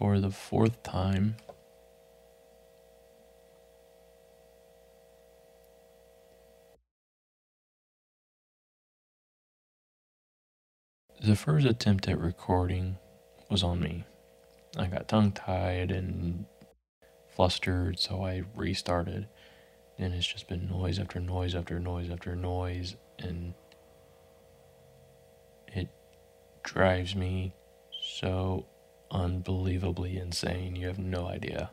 for the fourth time. The first attempt at recording was on me. I got tongue tied and flustered, so I restarted. And it's just been noise after noise after noise after noise, and it drives me so unbelievably insane. You have no idea.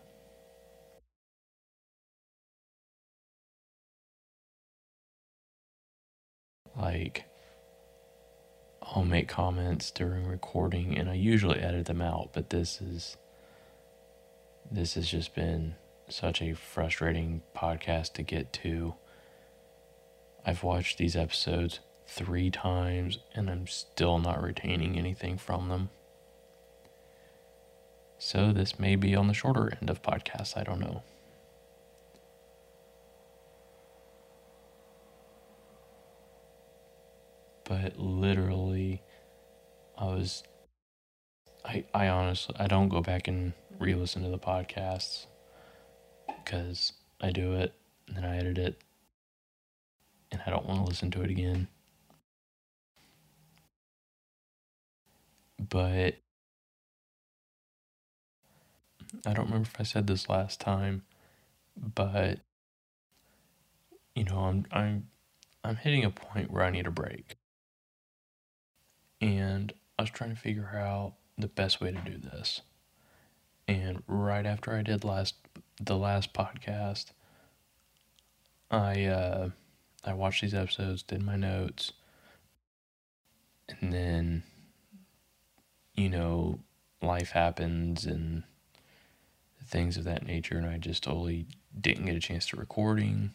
Like, I'll make comments during recording and I usually edit them out, but this is this has just been such a frustrating podcast to get to. I've watched these episodes three times and I'm still not retaining anything from them. So this may be on the shorter end of podcasts, I don't know. But literally I was I I honestly I don't go back and re-listen to the podcasts because I do it and then I edit it and I don't want to listen to it again. But I don't remember if I said this last time, but you know, I'm I'm I'm hitting a point where I need a break. And I was trying to figure out the best way to do this. And right after I did last the last podcast, I uh I watched these episodes, did my notes, and then you know, life happens and things of that nature, and I just totally didn't get a chance to recording.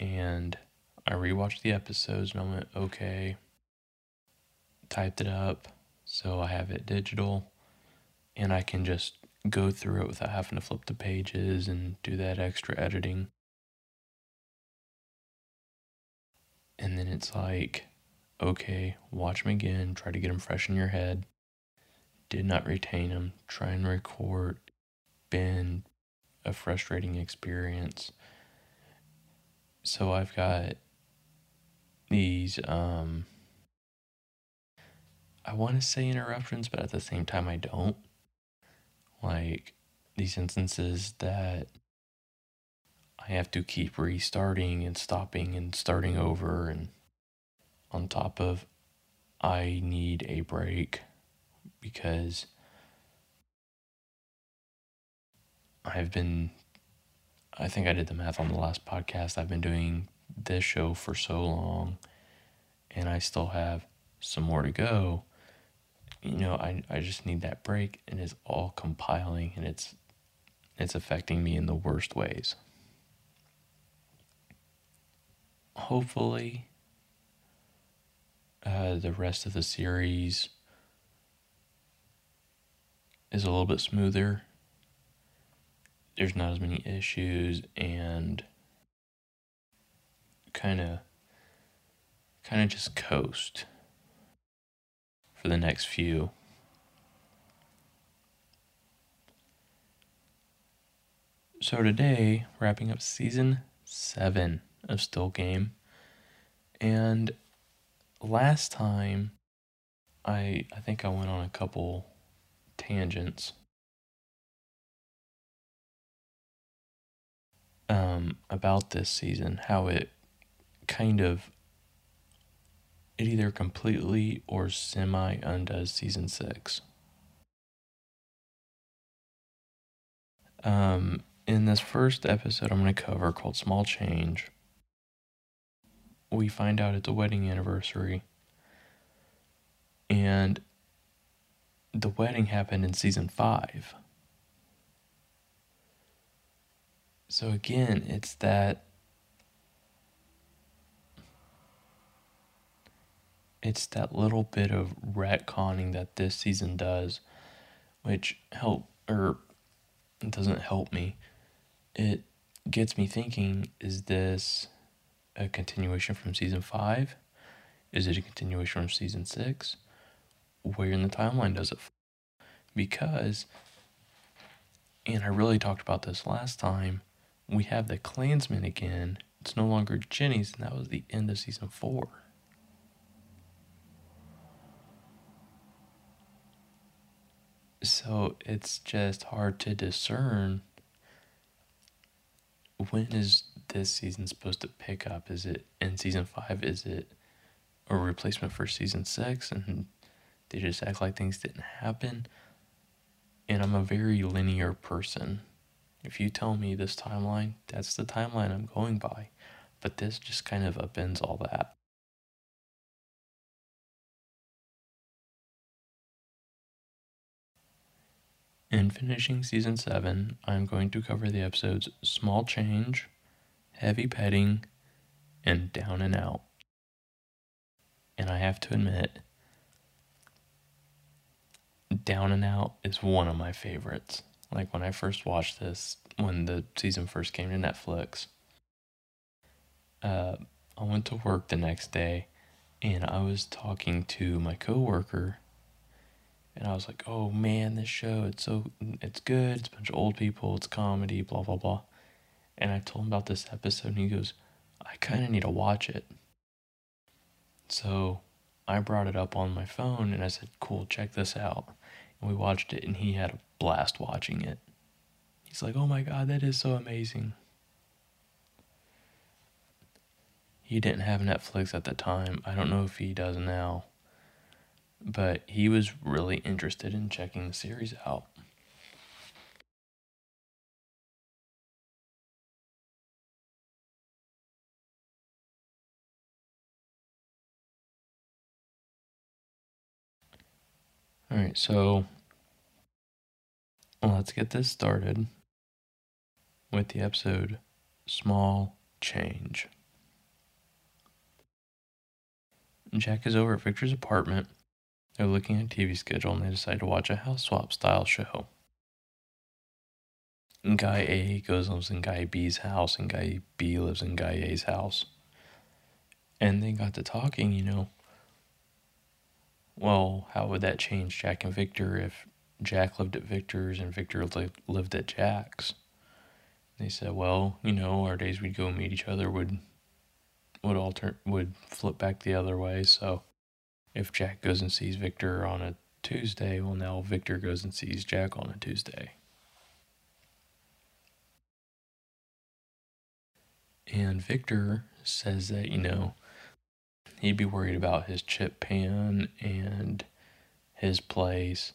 And I rewatched the episodes and I went, okay, typed it up so I have it digital and I can just go through it without having to flip the pages and do that extra editing. And then it's like, okay, watch them again, try to get them fresh in your head. Did not retain them, try and record. Been a frustrating experience. So I've got these, um, I want to say interruptions, but at the same time, I don't. Like these instances that I have to keep restarting and stopping and starting over, and on top of I need a break because I've been, I think I did the math on the last podcast. I've been doing this show for so long, and I still have some more to go you know, I, I just need that break and it's all compiling and it's it's affecting me in the worst ways. Hopefully uh, the rest of the series is a little bit smoother. There's not as many issues and kind of kind of just coast for the next few. So today, wrapping up season seven of Still Game. And last time, I I think I went on a couple tangents. Um, about this season, how it kind of it either completely or semi undoes season six. Um, in this first episode, I'm going to cover called Small Change, we find out it's a wedding anniversary. And the wedding happened in season five. So again, it's that it's that little bit of retconning that this season does, which help or doesn't help me. It gets me thinking: Is this a continuation from season five? Is it a continuation from season six? Where in the timeline does it? Because, and I really talked about this last time, we have the Clansman again. It's no longer Jenny's, and that was the end of season four. So it's just hard to discern when is this season supposed to pick up? Is it in season five? Is it a replacement for season six? And they just act like things didn't happen. And I'm a very linear person. If you tell me this timeline, that's the timeline I'm going by. But this just kind of upends all that. In finishing season 7, I'm going to cover the episodes Small Change, Heavy Petting, and Down and Out. And I have to admit, Down and Out is one of my favorites. Like when I first watched this, when the season first came to Netflix, uh, I went to work the next day and I was talking to my coworker and I was like, "Oh man, this show it's so it's good. It's a bunch of old people. It's comedy. Blah blah blah." And I told him about this episode, and he goes, "I kind of need to watch it." So I brought it up on my phone, and I said, "Cool, check this out." And we watched it, and he had a blast watching it. He's like, "Oh my god, that is so amazing." He didn't have Netflix at the time. I don't know if he does now but he was really interested in checking the series out. All right, so let's get this started with the episode Small Change. Jack is over at Victor's apartment they're looking at TV schedule and they decide to watch a house swap style show. Guy A goes lives in Guy B's house, and Guy B lives in Guy A's house. And they got to talking, you know. Well, how would that change Jack and Victor if Jack lived at Victor's and Victor lived, at Jack's? They said, well, you know, our days we'd go meet each other would would alter would flip back the other way. So if Jack goes and sees Victor on a Tuesday, well, now Victor goes and sees Jack on a Tuesday. And Victor says that, you know, he'd be worried about his chip pan and his place.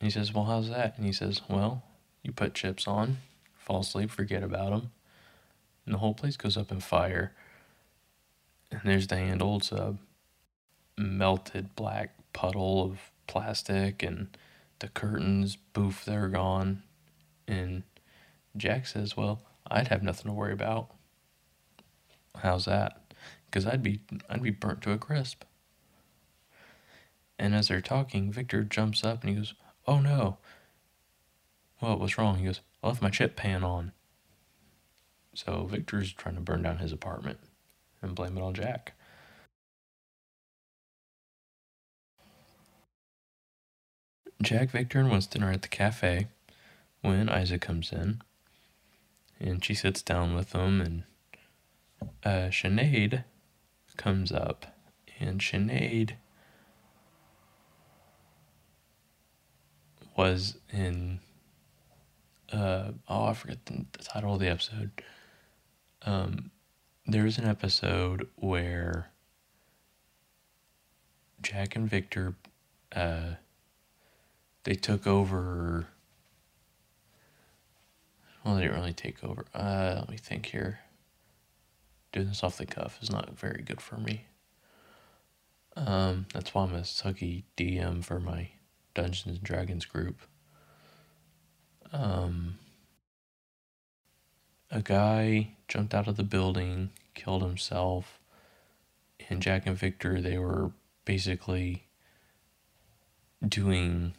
he says, Well, how's that? And he says, Well, you put chips on, fall asleep, forget about them, and the whole place goes up in fire. And there's the old sub melted black puddle of plastic and the curtains, boof, they're gone. And Jack says, Well, I'd have nothing to worry about. How's that? Because I'd be I'd be burnt to a crisp. And as they're talking, Victor jumps up and he goes, Oh no. What was wrong? He goes, I left my chip pan on. So Victor's trying to burn down his apartment and blame it on Jack. Jack, Victor, and Winston are at the cafe when Isa comes in. And she sits down with them, and uh, Sinead comes up. And Sinead was in. Uh, oh, I forget the, the title of the episode. Um, there's an episode where Jack and Victor uh, they took over. Well, they didn't really take over. Uh, let me think here. Doing this off the cuff is not very good for me. Um, that's why I'm a sucky DM for my Dungeons and Dragons group. Um, a guy jumped out of the building, killed himself, and Jack and Victor, they were basically doing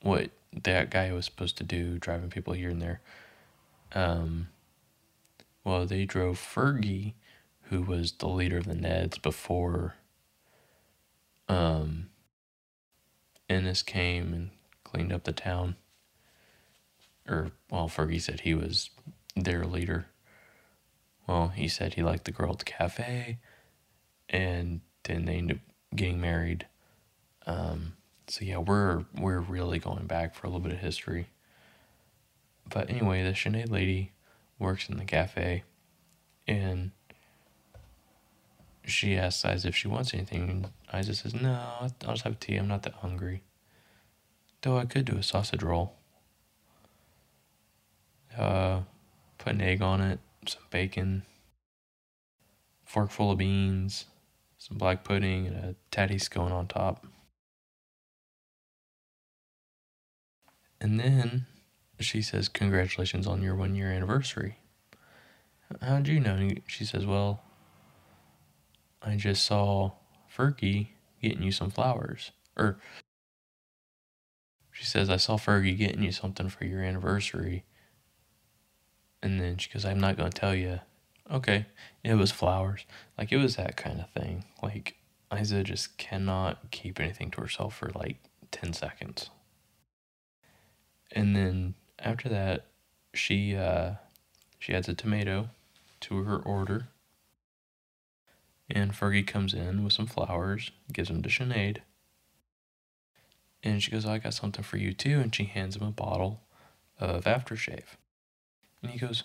what that guy was supposed to do, driving people here and there. Um, well, they drove Fergie, who was the leader of the Neds before um, Ennis came and cleaned up the town. Or, well, Fergie said he was their leader. Well, he said he liked the girl at the cafe, and then they ended up getting married. Um, so yeah, we're we're really going back for a little bit of history. But anyway, the Sinead lady works in the cafe, and she asks Isa if she wants anything. And Isa says, "No, I'll just have tea. I'm not that hungry." Though I could do a sausage roll. Uh, put an egg on it, some bacon, fork full of beans, some black pudding, and a tatty scone on top. And then she says, Congratulations on your one year anniversary. How'd you know? She says, Well, I just saw Fergie getting you some flowers. Or she says, I saw Fergie getting you something for your anniversary. And then she goes, I'm not going to tell you. Okay. It was flowers. Like, it was that kind of thing. Like, Isa just cannot keep anything to herself for like 10 seconds. And then after that, she uh, she adds a tomato to her order. And Fergie comes in with some flowers, gives them to Sinead. And she goes, oh, I got something for you too. And she hands him a bottle of aftershave. And he goes,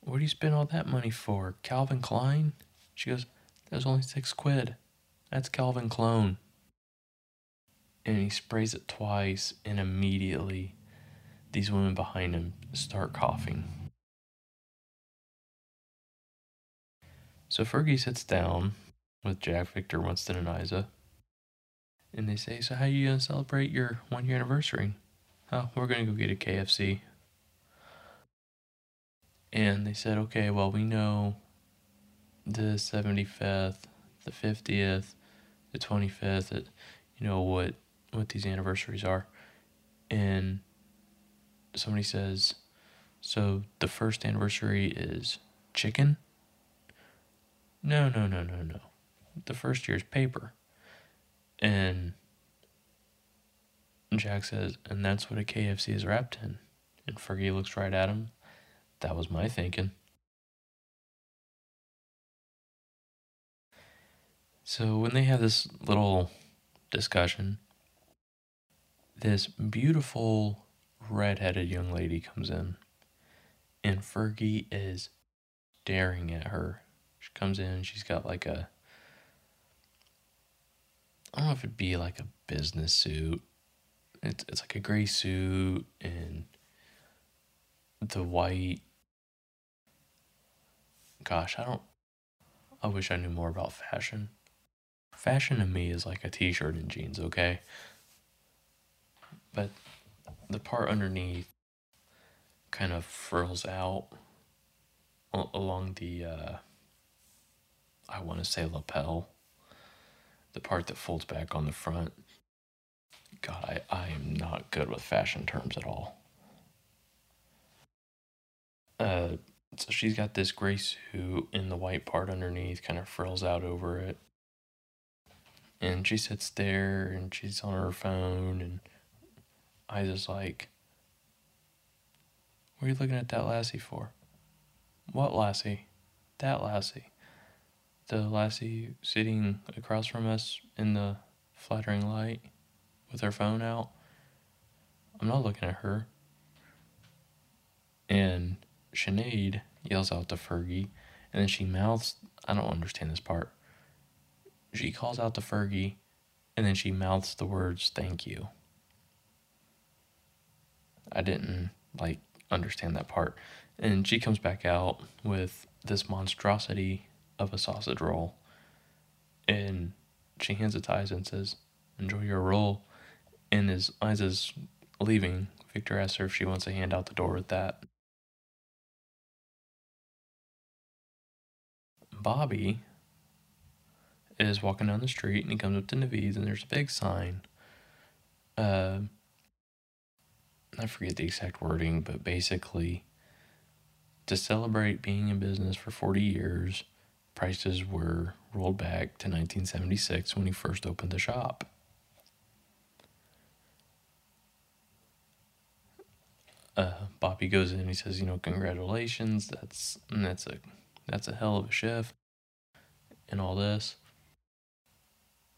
What do you spend all that money for? Calvin Klein? She goes, That was only six quid. That's Calvin Clone and he sprays it twice, and immediately these women behind him start coughing. So Fergie sits down with Jack, Victor, Winston, and Isa, and they say, "So how are you gonna celebrate your one year anniversary?" Oh, we're gonna go get a KFC. And they said, "Okay, well we know the seventy fifth, the fiftieth, the twenty fifth. You know what what these anniversaries are. And somebody says, so the first anniversary is chicken? No, no, no, no, no. The first year is paper. And Jack says, and that's what a KFC is wrapped in. And Fergie looks right at him. That was my thinking. So when they have this little discussion, this beautiful redheaded young lady comes in, and Fergie is staring at her. She comes in, she's got like a I don't know if it'd be like a business suit. It's it's like a gray suit and the white gosh, I don't I wish I knew more about fashion. Fashion to me is like a t-shirt and jeans, okay? but the part underneath kind of furls out along the uh, I want to say lapel, the part that folds back on the front. God, I, I am not good with fashion terms at all. Uh, so she's got this gray suit, and the white part underneath kind of frills out over it. And she sits there, and she's on her phone, and I just like, what are you looking at that lassie for? What lassie? That lassie. The lassie sitting across from us in the flattering light with her phone out. I'm not looking at her. And Sinead yells out to Fergie, and then she mouths, I don't understand this part. She calls out to Fergie, and then she mouths the words, thank you. I didn't like understand that part. And she comes back out with this monstrosity of a sausage roll. And she hands it to Isa and says, Enjoy your roll. And as Isa's leaving, Victor asks her if she wants a hand out the door with that. Bobby is walking down the street and he comes up to Navid's and there's a big sign. Uh, I forget the exact wording, but basically to celebrate being in business for 40 years prices were rolled back to 1976 when he first opened the shop. Uh, Bobby goes in. And he says, "You know, congratulations. That's that's a that's a hell of a shift, and all this."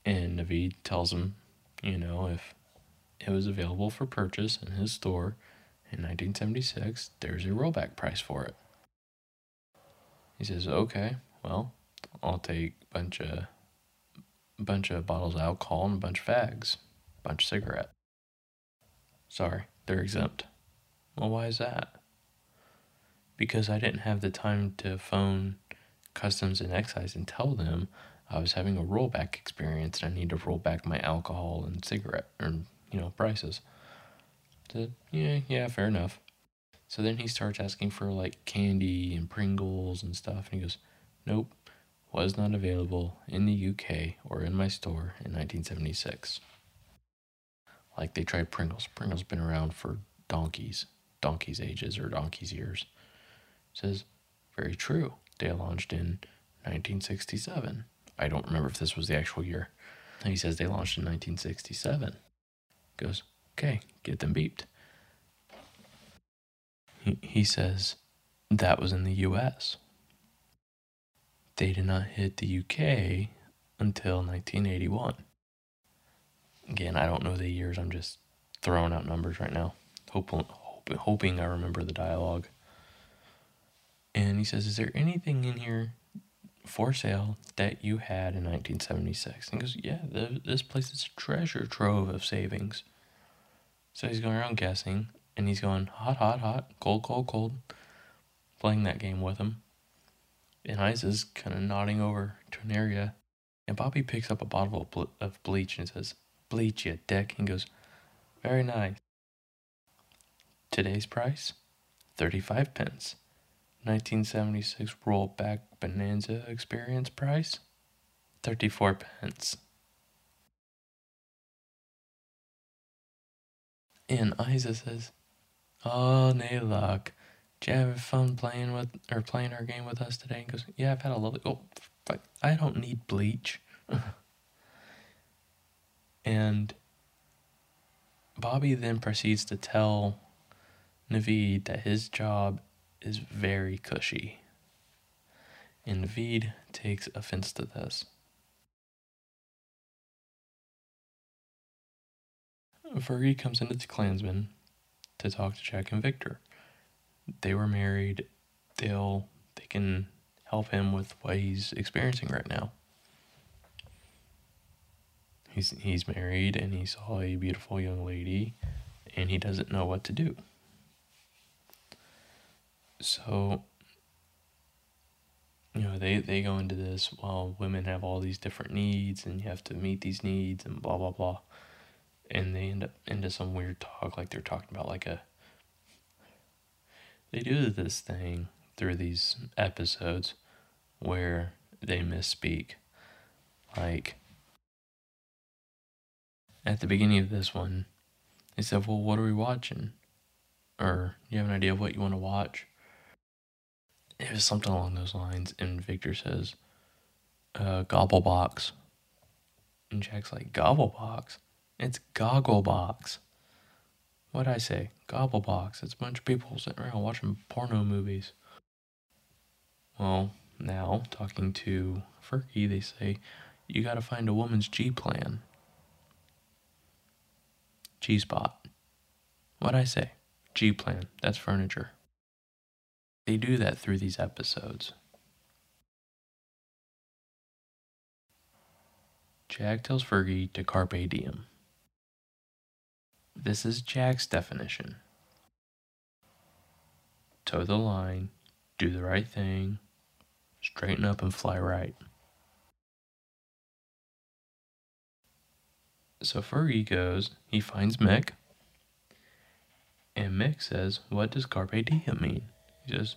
And Navid tells him, you know, if it was available for purchase in his store in 1976, there's a rollback price for it. He says, "Okay, well, I'll take a bunch of bunch of bottles of alcohol and a bunch of fags, a bunch of cigarette. Sorry, they're exempt." Well, why is that? Because I didn't have the time to phone customs and excise and tell them I was having a rollback experience and I need to roll back my alcohol and cigarette or you know prices. Said, yeah, yeah, fair enough. So then he starts asking for like candy and Pringles and stuff, and he goes, "Nope, was not available in the UK or in my store in 1976." Like they tried Pringles. Pringles been around for donkeys donkey's ages or donkey's years. Says, very true. They launched in 1967. I don't remember if this was the actual year. He says they launched in 1967. Goes, okay, get them beeped. He, he says that was in the US. They did not hit the UK until 1981. Again, I don't know the years. I'm just throwing out numbers right now. Hopefully, hoping I remember the dialogue. And he says, Is there anything in here for sale that you had in 1976? And he goes, Yeah, the, this place is a treasure trove of savings. So he's going around guessing, and he's going hot, hot, hot, cold, cold, cold, playing that game with him. And Isa's kind of nodding over to an area, and Bobby picks up a bottle of, of bleach and says, Bleach, you dick. And goes, Very nice. Today's price 35 pence. 1976 rollback Bonanza experience price 34 pence. And Isa says, Oh, Naylock, did you have fun playing with or playing our game with us today? And goes, Yeah, I've had a lovely. Oh, fuck, I don't need bleach. and Bobby then proceeds to tell Navid that his job is very cushy. And Navid takes offense to this. Fergie comes into the Clansman to talk to Jack and Victor. They were married. They'll they can help him with what he's experiencing right now. He's he's married and he saw a beautiful young lady and he doesn't know what to do. So, you know, they, they go into this, well, women have all these different needs and you have to meet these needs and blah, blah, blah. And they end up into some weird talk, like they're talking about like a. They do this thing through these episodes where they misspeak. Like, at the beginning of this one, they said, Well, what are we watching? Or, you have an idea of what you want to watch? It was something along those lines. And Victor says, uh, Gobblebox. And Jack's like, Gobblebox? It's Gogglebox. What'd I say? Gobblebox. It's a bunch of people sitting around watching porno movies. Well, now, talking to Fergie, they say, you gotta find a woman's G plan. G spot. What'd I say? G plan. That's furniture. They do that through these episodes. Jack tells Fergie to carpe diem. This is Jack's definition toe the line, do the right thing, straighten up and fly right. So Fergie goes, he finds Mick, and Mick says, What does carpe diem mean? He just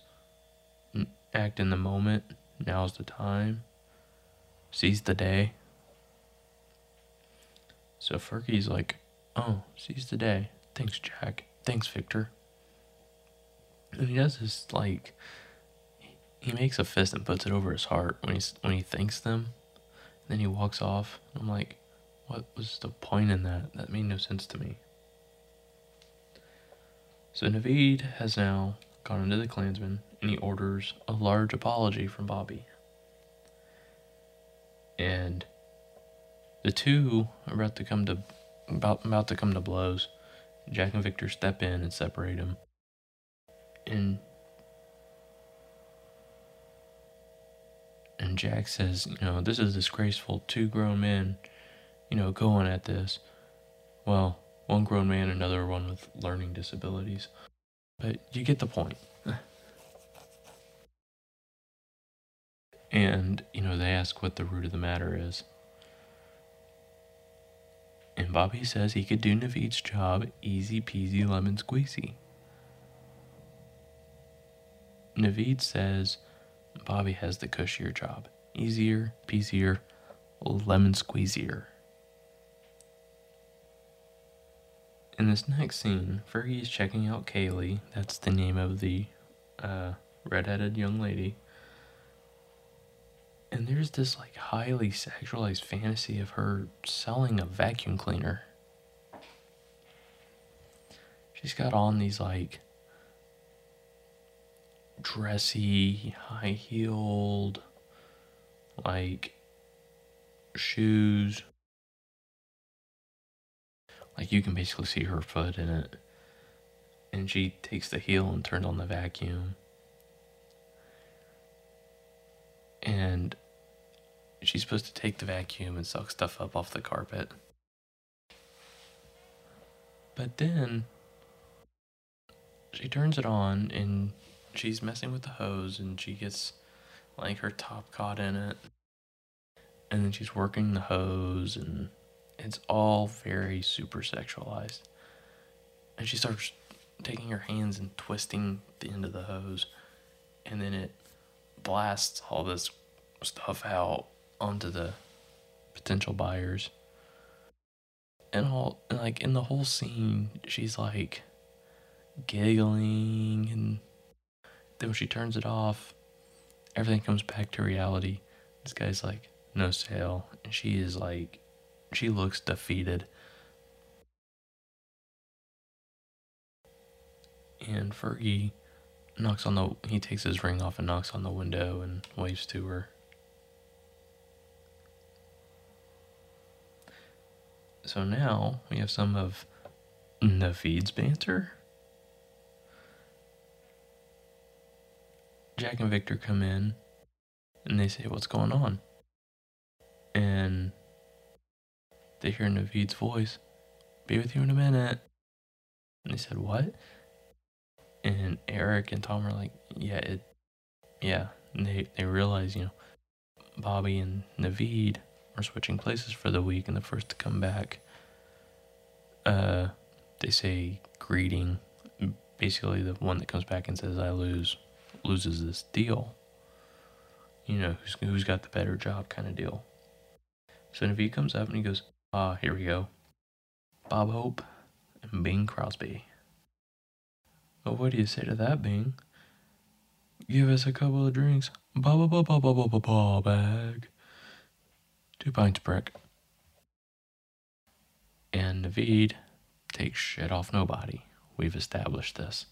act in the moment. Now's the time. Seize the day. So Fergie's like, oh, seize the day. Thanks, Jack. Thanks, Victor. And he does this, like, he makes a fist and puts it over his heart when he's when he thanks them. And then he walks off. I'm like, what was the point in that? That made no sense to me. So Navid has now gone into the Clansman and he orders a large apology from Bobby. And the two are about to come to about about to come to blows. Jack and Victor step in and separate him. And and Jack says, you know, this is disgraceful. Two grown men, you know, going at this. Well, one grown man, another one with learning disabilities. But you get the point. and, you know, they ask what the root of the matter is. Bobby says he could do Navid's job easy peasy lemon squeezy. Navid says Bobby has the cushier job. Easier, peasier, lemon squeezier. In this next scene, Fergie is checking out Kaylee. That's the name of the uh, redheaded young lady. And there's this like highly sexualized fantasy of her selling a vacuum cleaner. She's got on these like dressy, high heeled, like shoes. Like you can basically see her foot in it. And she takes the heel and turns on the vacuum. And she's supposed to take the vacuum and suck stuff up off the carpet. But then she turns it on and she's messing with the hose and she gets like her top caught in it. And then she's working the hose and it's all very super sexualized. And she starts taking her hands and twisting the end of the hose. And then it blasts all this stuff out onto the potential buyers. And all like in the whole scene, she's like giggling and then when she turns it off, everything comes back to reality. This guy's like, no sale. And she is like, she looks defeated. And Fergie knocks on the, he takes his ring off and knocks on the window and waves to her. So now we have some of Navid's banter. Jack and Victor come in and they say, What's going on? And they hear Navid's voice, Be with you in a minute. And they said, What? And Eric and Tom are like, Yeah, it, yeah. And they, they realize, you know, Bobby and Navid we're switching places for the week, and the first to come back, uh, they say greeting. Basically, the one that comes back and says I lose loses this deal. You know, who's, who's got the better job kind of deal. So Navid comes up and he goes, Ah, here we go. Bob Hope and Bing Crosby. Well, what do you say to that, Bing? Give us a couple of drinks. Ba ba ba ba ba ba ba bag. Two pints, brick. And Navid takes shit off nobody. We've established this.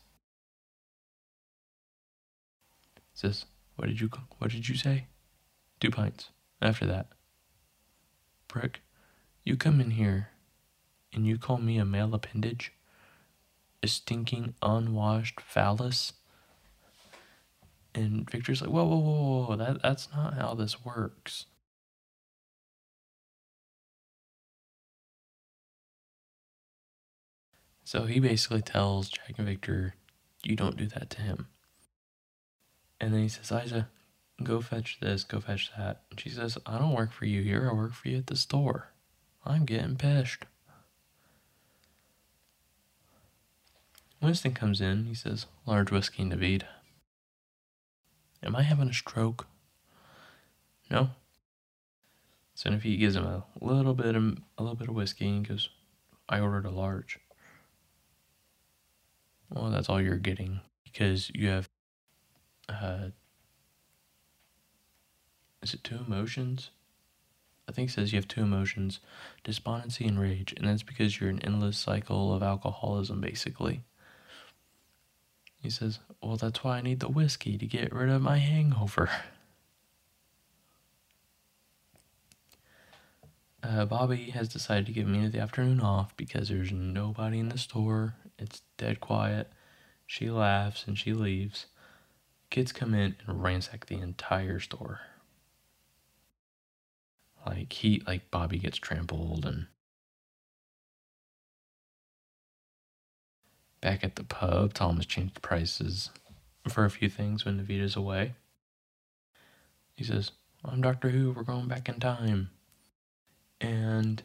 Says, what did you what did you say? Two pints. After that. Brick, you come in here and you call me a male appendage? A stinking unwashed phallus? And Victor's like, whoa, whoa, whoa, whoa, that, that's not how this works. So he basically tells Jack and Victor, you don't do that to him. And then he says, Isa, go fetch this, go fetch that. And she says, I don't work for you here, I work for you at the store. I'm getting pissed. Winston comes in, he says, large whiskey, Navid. Am I having a stroke? No. So if he gives him a little bit of a little bit of whiskey and he goes, I ordered a large. Well, that's all you're getting because you have uh, is it two emotions? I think says you have two emotions despondency and rage, and that's because you're an endless cycle of alcoholism, basically. He says, Well, that's why I need the whiskey to get rid of my hangover. Uh, Bobby has decided to give me the afternoon off because there's nobody in the store. It's dead quiet. She laughs and she leaves. Kids come in and ransack the entire store. Like he, like Bobby gets trampled and back at the pub, Tom has changed prices for a few things when Navita's away. He says, I'm Doctor Who, we're going back in time. And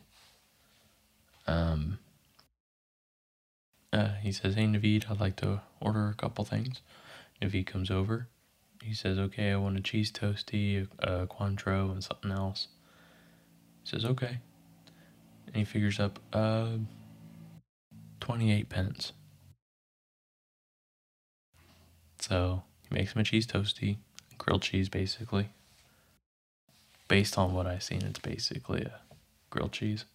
um uh, he says, Hey Navid, I'd like to order a couple things. Navid comes over. He says, Okay, I want a cheese toasty, a, a Cointreau, and something else He says, okay. And he figures up, uh, 28 pence. So he makes him a cheese toasty, grilled cheese basically. Based on what I've seen, it's basically a grilled cheese.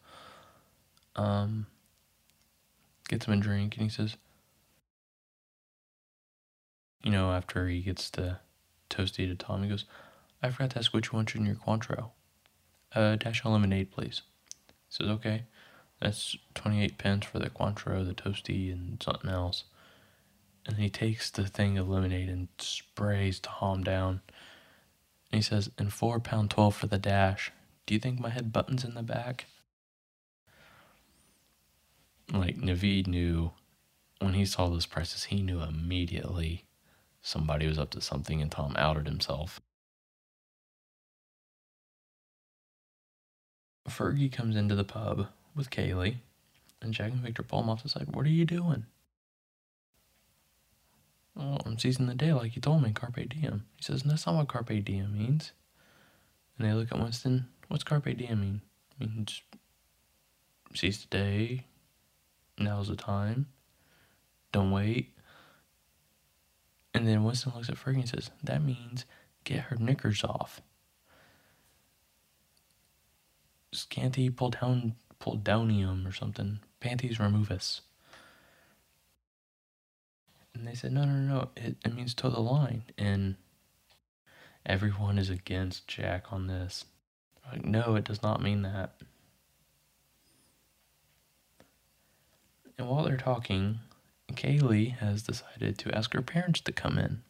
Um, gets him a drink and he says, you know, after he gets the toasty to Tom, he goes, I forgot to ask which one's in your Cointreau uh, dash lemonade, please. He says, okay. That's 28 pence for the Cointreau, the toasty, and something else. And he takes the thing of lemonade and sprays Tom down. And he says, and four pound twelve for the dash. Do you think my head buttons in the back? Like Navid knew when he saw those prices, he knew immediately somebody was up to something, and Tom outed himself. Fergie comes into the pub with Kaylee, and Jack and Victor pull him off the side. What are you doing? Well, I'm seizing the day like you told me, Carpe Diem. He says, That's not what Carpe Diem means. And they look at Winston. What's Carpe Diem mean? It means seize the day. Now's the time. Don't wait. And then Winston looks at Fergie and says, That means get her knickers off scanty pull down pull downium or something. Panties removus. And they said, no, no, no, it, it means toe the line. And everyone is against Jack on this. Like, no, it does not mean that. And while they're talking, Kaylee has decided to ask her parents to come in.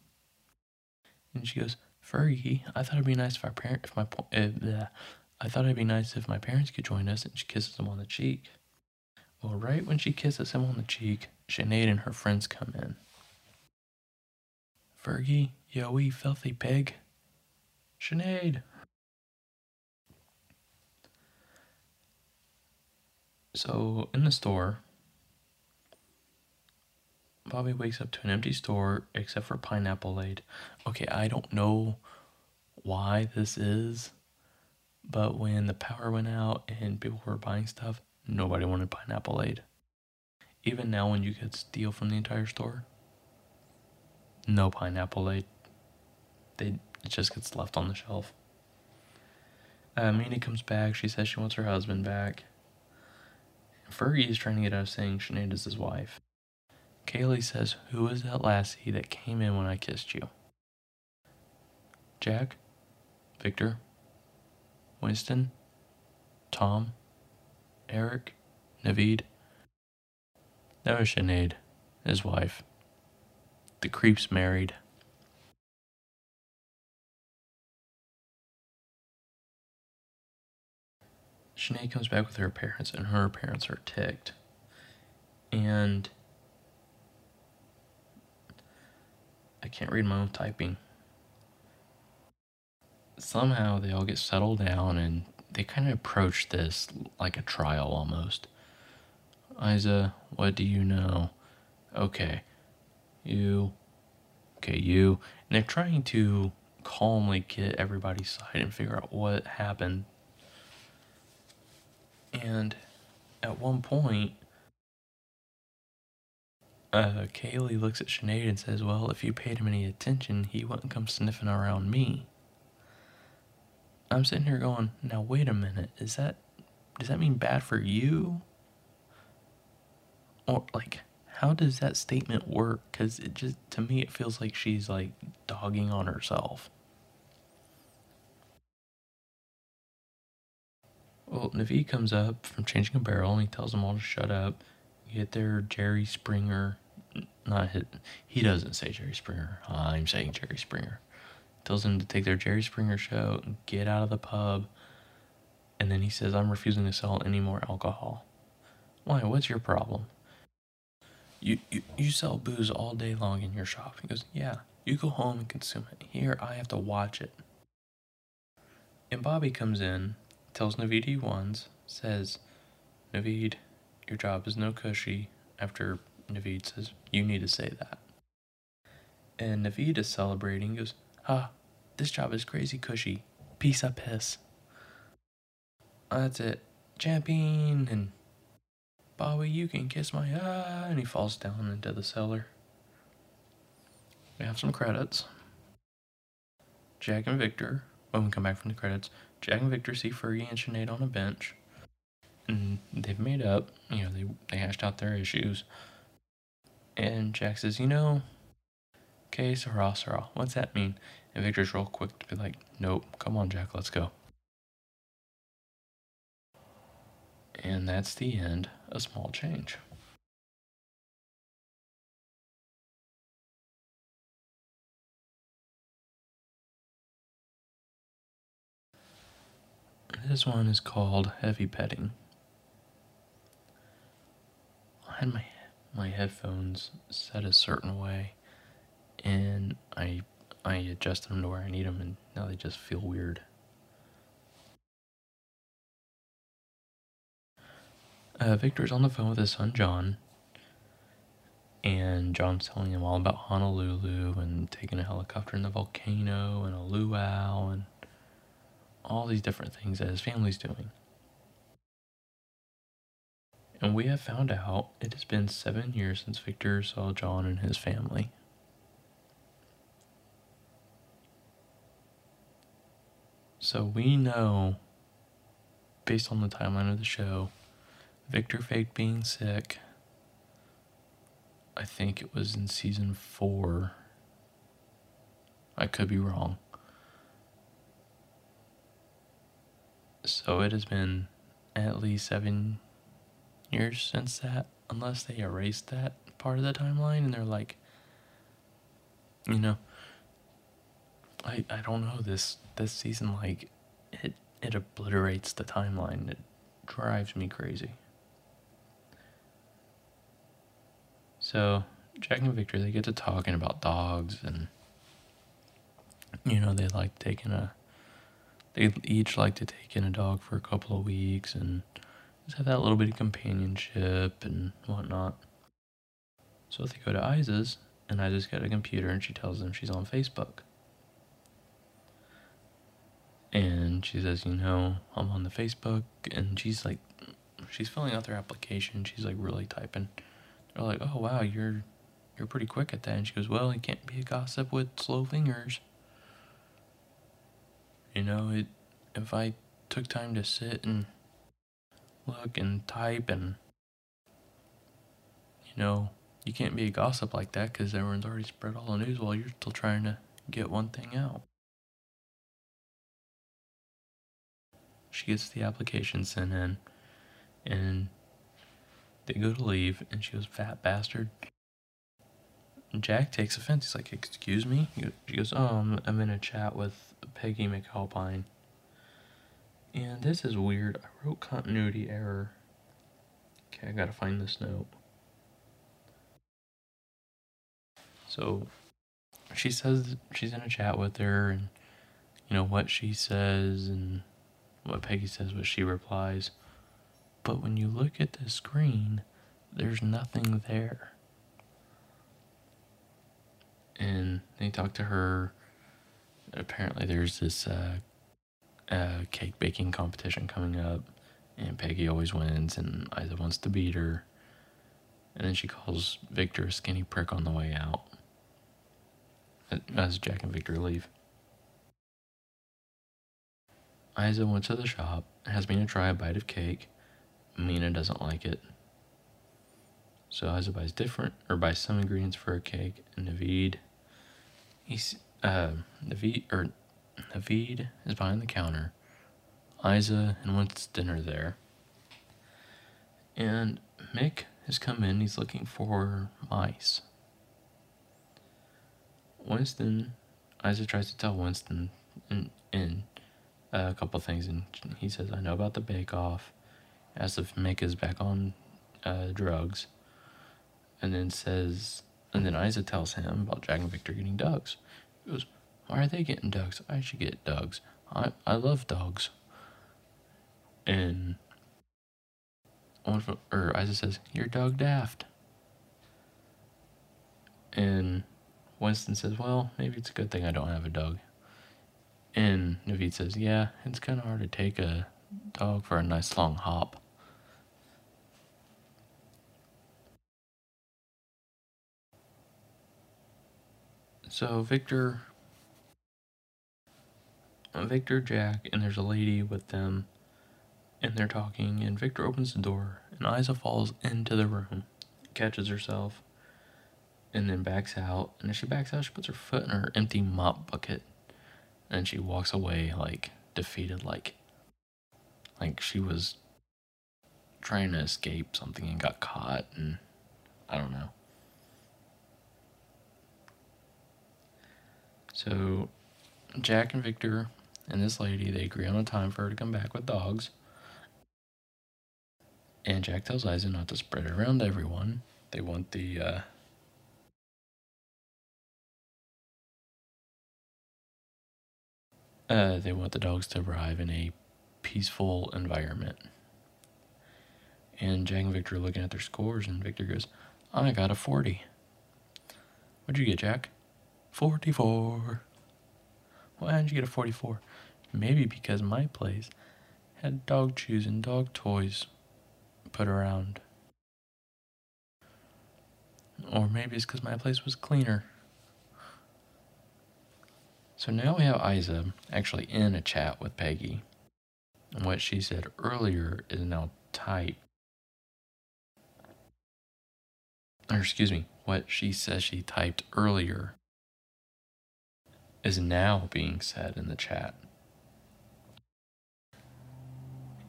And she goes, Fergie, I thought it'd be nice if our parent, if my, uh, I thought it'd be nice if my parents could join us, and she kisses him on the cheek. Well, right when she kisses him on the cheek, Sinead and her friends come in. Fergie, wee filthy pig. Sinead. So, in the store, Bobby wakes up to an empty store except for Pineapple Aid. Okay, I don't know why this is but when the power went out and people were buying stuff, nobody wanted pineapple aid. Even now, when you could steal from the entire store, no pineapple aid. They, it just gets left on the shelf. Uh, comes back. She says she wants her husband back. Fergie is trying to get out of saying Sinead is his wife. Kaylee says, Who is that lassie that came in when I kissed you? Jack? Victor? Winston, Tom, Eric, Navid. That was Sinead, his wife. The creep's married. Sinead comes back with her parents, and her parents are ticked. And I can't read my own typing somehow they all get settled down and they kind of approach this like a trial almost. Isa, what do you know? Okay, you. Okay, you. And they're trying to calmly get everybody's side and figure out what happened. And at one point, uh, Kaylee looks at Sinead and says, Well, if you paid him any attention, he wouldn't come sniffing around me. I'm sitting here going, now wait a minute, is that does that mean bad for you? Or like how does that statement work? Cuz it just to me it feels like she's like dogging on herself. Well, Navid comes up from changing a barrel and he tells them all to shut up. You get there, Jerry Springer, not hit, he doesn't say Jerry Springer. Uh, I'm saying Jerry Springer. Tells them to take their Jerry Springer show, and get out of the pub, and then he says, I'm refusing to sell any more alcohol. Why? What's your problem? You, you, you sell booze all day long in your shop. He goes, Yeah, you go home and consume it. Here, I have to watch it. And Bobby comes in tells Navid he wants, says, Navid, your job is no cushy, after Navid says, You need to say that. And Navid is celebrating, goes, Ah, this job is crazy cushy. Piece of piss. That's it. Champion and Bobby, you can kiss my ah, and he falls down into the cellar. We have some credits. Jack and Victor, when we come back from the credits, Jack and Victor see Fergie and Sinead on a bench. And they've made up, you know, they, they hashed out their issues. And Jack says, you know, okay, Sarah, Sarah, what's that mean? And Victor's real quick to be like, nope, come on, Jack, let's go. And that's the end, a small change. This one is called Heavy Petting. I had my my headphones set a certain way, and I I adjusted them to where I need them, and now they just feel weird. Uh, Victor's on the phone with his son John, and John's telling him all about Honolulu and taking a helicopter in the volcano and a luau and all these different things that his family's doing. And we have found out it has been seven years since Victor saw John and his family. So we know, based on the timeline of the show, Victor faked being sick. I think it was in season four. I could be wrong. So it has been at least seven years since that, unless they erased that part of the timeline and they're like, you know, I I don't know this this season like it it obliterates the timeline. It drives me crazy. So Jack and Victor they get to talking about dogs and you know they like taking a they each like to take in a dog for a couple of weeks and just have that little bit of companionship and whatnot. So they go to Isa's, and Isa's got a computer, and she tells them she's on Facebook. And she says, you know, I'm on the Facebook, and she's like, she's filling out their application. She's like really typing. They're like, oh wow, you're you're pretty quick at that. And she goes, well, you can't be a gossip with slow fingers. You know, it if I took time to sit and look and type and you know, you can't be a gossip like that because everyone's already spread all the news while you're still trying to get one thing out. She gets the application sent in and they go to leave and she goes, Fat bastard. Jack takes offense. He's like, Excuse me? She goes, Oh, I'm, I'm in a chat with Peggy McAlpine. And this is weird. I wrote continuity error. Okay, I gotta find this note. So she says she's in a chat with her and you know what she says and what Peggy says, what she replies. But when you look at the screen, there's nothing there. And they talk to her apparently there's this uh, uh, cake baking competition coming up, and Peggy always wins, and Isa wants to beat her. And then she calls Victor a skinny prick on the way out. As Jack and Victor leave. Isa went to the shop, has Mina try a bite of cake. Mina doesn't like it. So Isa buys different, or buys some ingredients for a cake, and Navid, he's, uh, Navid, or Navid is behind the counter. Isa and Winston are there. And Mick has come in, he's looking for mice. Winston, Isa tries to tell Winston in, in uh, a couple things, and he says, I know about the bake off. Asks if Mick is back on uh, drugs. And then says, and then Isa tells him about Jack and Victor getting dogs. He goes, Why are they getting dogs? I should get dogs. I, I love dogs. And one or Isa says, You're dog daft. And Winston says, Well, maybe it's a good thing I don't have a dog. And Navid says, Yeah, it's kind of hard to take a dog for a nice long hop. So Victor, Victor, Jack, and there's a lady with them, and they're talking. And Victor opens the door, and Isa falls into the room, catches herself, and then backs out. And as she backs out, she puts her foot in her empty mop bucket, and she walks away like defeated, like like she was trying to escape something and got caught, and I don't know. So Jack and Victor and this lady they agree on a time for her to come back with dogs. And Jack tells Isa not to spread it around everyone. They want the uh, Uh, they want the dogs to arrive in a peaceful environment. And Jack and Victor are looking at their scores, and Victor goes, I got a 40. What'd you get, Jack? 44. Why didn't you get a 44? Maybe because my place had dog chews and dog toys put around. Or maybe it's because my place was cleaner. So now we have Isa actually in a chat with Peggy. And what she said earlier is now typed. Or excuse me, what she says she typed earlier is now being said in the chat.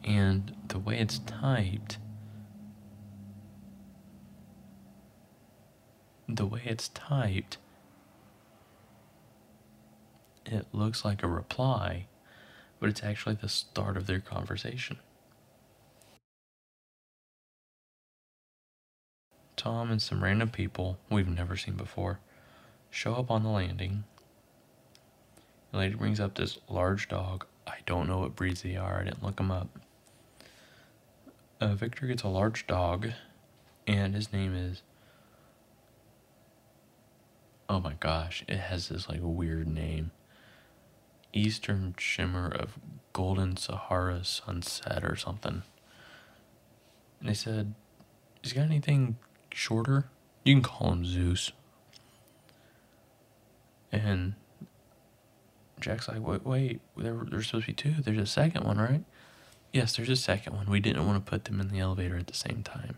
And the way it's typed, the way it's typed it looks like a reply, but it's actually the start of their conversation. Tom and some random people we've never seen before show up on the landing. The lady brings up this large dog. I don't know what breeds they are, I didn't look them up. Uh, Victor gets a large dog, and his name is. Oh my gosh, it has this like weird name eastern shimmer of golden Sahara sunset or something. And they said, Is he got anything shorter? You can call him Zeus. And Jack's like, wait, wait, there, there's supposed to be two. There's a second one, right? Yes, there's a second one. We didn't want to put them in the elevator at the same time.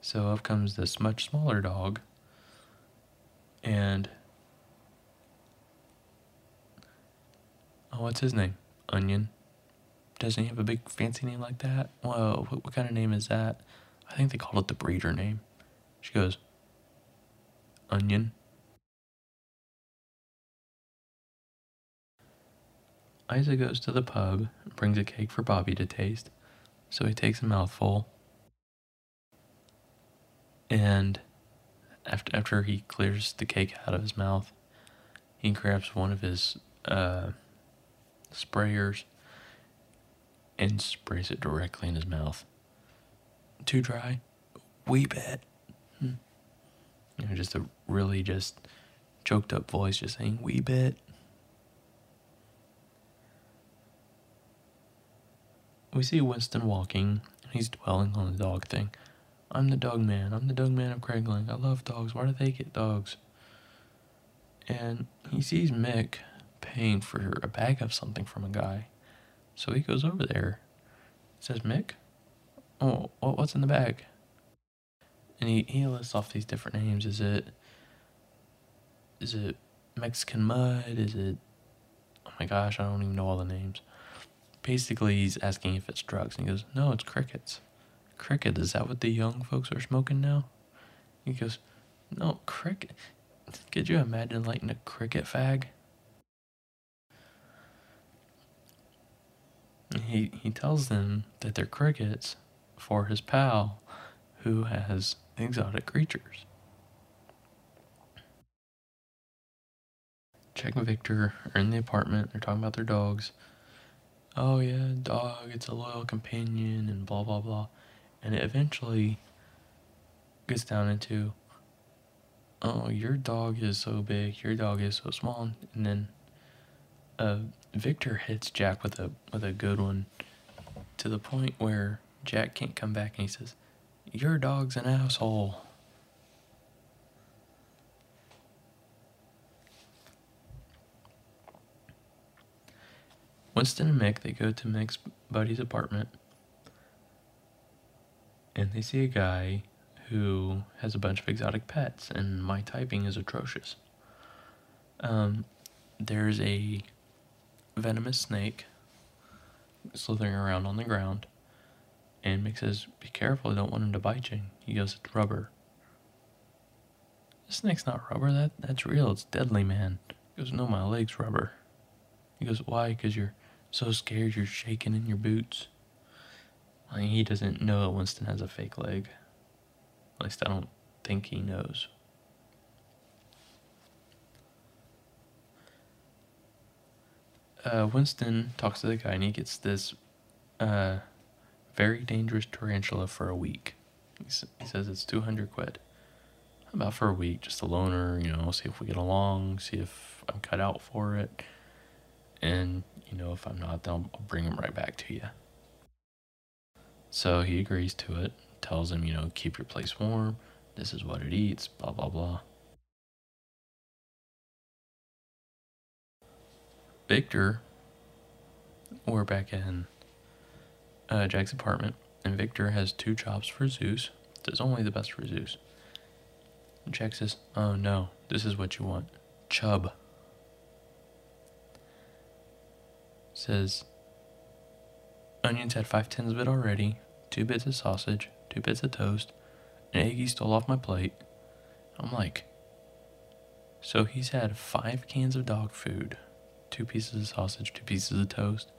So up comes this much smaller dog. And Oh, what's his name? Onion. Doesn't he have a big fancy name like that? Whoa, what, what kind of name is that? I think they called it the breeder name. She goes, Onion. Isa goes to the pub and brings a cake for Bobby to taste. So he takes a mouthful. And after after he clears the cake out of his mouth, he grabs one of his uh, sprayers and sprays it directly in his mouth. Too dry? Wee bit. Hmm. You know, just a really just choked up voice just saying wee bit. We see Winston walking, and he's dwelling on the dog thing. I'm the dog man. I'm the dog man of Craiglang. I love dogs. Why do they get dogs? And he sees Mick paying for a bag of something from a guy. So he goes over there. Says, Mick, oh, what's in the bag? And he, he lists off these different names. Is it is it Mexican mud? Is it oh my gosh, I don't even know all the names. Basically he's asking if it's drugs and he goes, No, it's crickets. Cricket, is that what the young folks are smoking now? He goes, No, cricket could you imagine lighting a cricket fag? He he tells them that they're crickets for his pal who has exotic creatures. Jack and Victor are in the apartment. They're talking about their dogs. Oh, yeah, dog, it's a loyal companion, and blah, blah, blah. And it eventually gets down into, oh, your dog is so big, your dog is so small. And then uh, Victor hits Jack with a, with a good one to the point where Jack can't come back and he says, Your dog's an asshole. Winston and Mick, they go to Mick's buddy's apartment and they see a guy who has a bunch of exotic pets, and my typing is atrocious. Um, there's a venomous snake slithering around on the ground, and Mick says, Be careful, I don't want him to bite you. He goes, It's rubber. The snake's not rubber, that that's real, it's deadly, man. He goes, No, my leg's rubber. He goes, Why? Because you're so scared you're shaking in your boots. He doesn't know that Winston has a fake leg. At least I don't think he knows. Uh, Winston talks to the guy and he gets this uh, very dangerous tarantula for a week. He, he says it's 200 quid. About for a week, just a loner, you know, see if we get along, see if I'm cut out for it. And, you know, if I'm not, then I'll bring him right back to you. So he agrees to it, tells him, you know, keep your place warm, this is what it eats, blah, blah, blah. Victor, we're back in uh, Jack's apartment, and Victor has two jobs for Zeus. Does only the best for Zeus. Jack says, Oh no, this is what you want. Chub. Says, Onions had five tins of it already, two bits of sausage, two bits of toast, an egg he stole off my plate. I'm like, so he's had five cans of dog food, two pieces of sausage, two pieces of toast,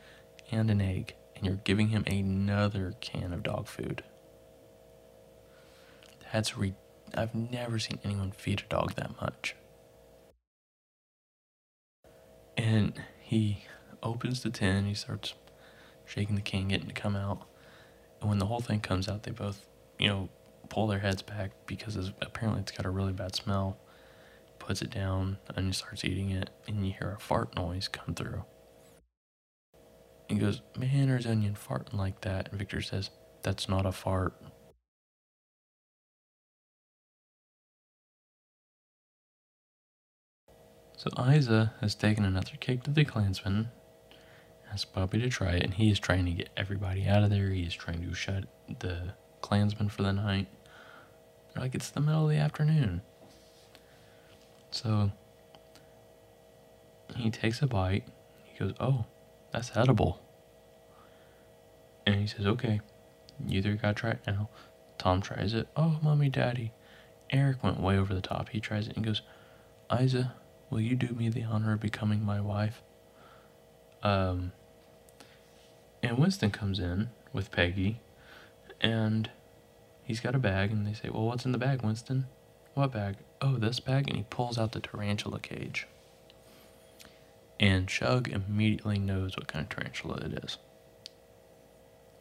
and an egg, and you're giving him another can of dog food. That's re- I've never seen anyone feed a dog that much. And he opens the tin, he starts shaking the can, getting to come out. And when the whole thing comes out, they both, you know, pull their heads back because it's, apparently it's got a really bad smell. Puts it down and he starts eating it, and you hear a fart noise come through. He goes, Man, there's onion farting like that. And Victor says, That's not a fart. So Isa has taken another cake to the Clansman Asks Bobby to try it, and he is trying to get everybody out of there. He is trying to shut the Clansman for the night. They're like, it's the middle of the afternoon. So he takes a bite. He goes, Oh, that's edible. And he says, Okay, you either gotta try it now. Tom tries it. Oh, mommy, daddy. Eric went way over the top. He tries it and goes, Isa, will you do me the honor of becoming my wife? Um, and Winston comes in with Peggy, and he's got a bag, and they say, Well, what's in the bag, Winston? What bag? Oh, this bag. And he pulls out the tarantula cage. And Shug immediately knows what kind of tarantula it is.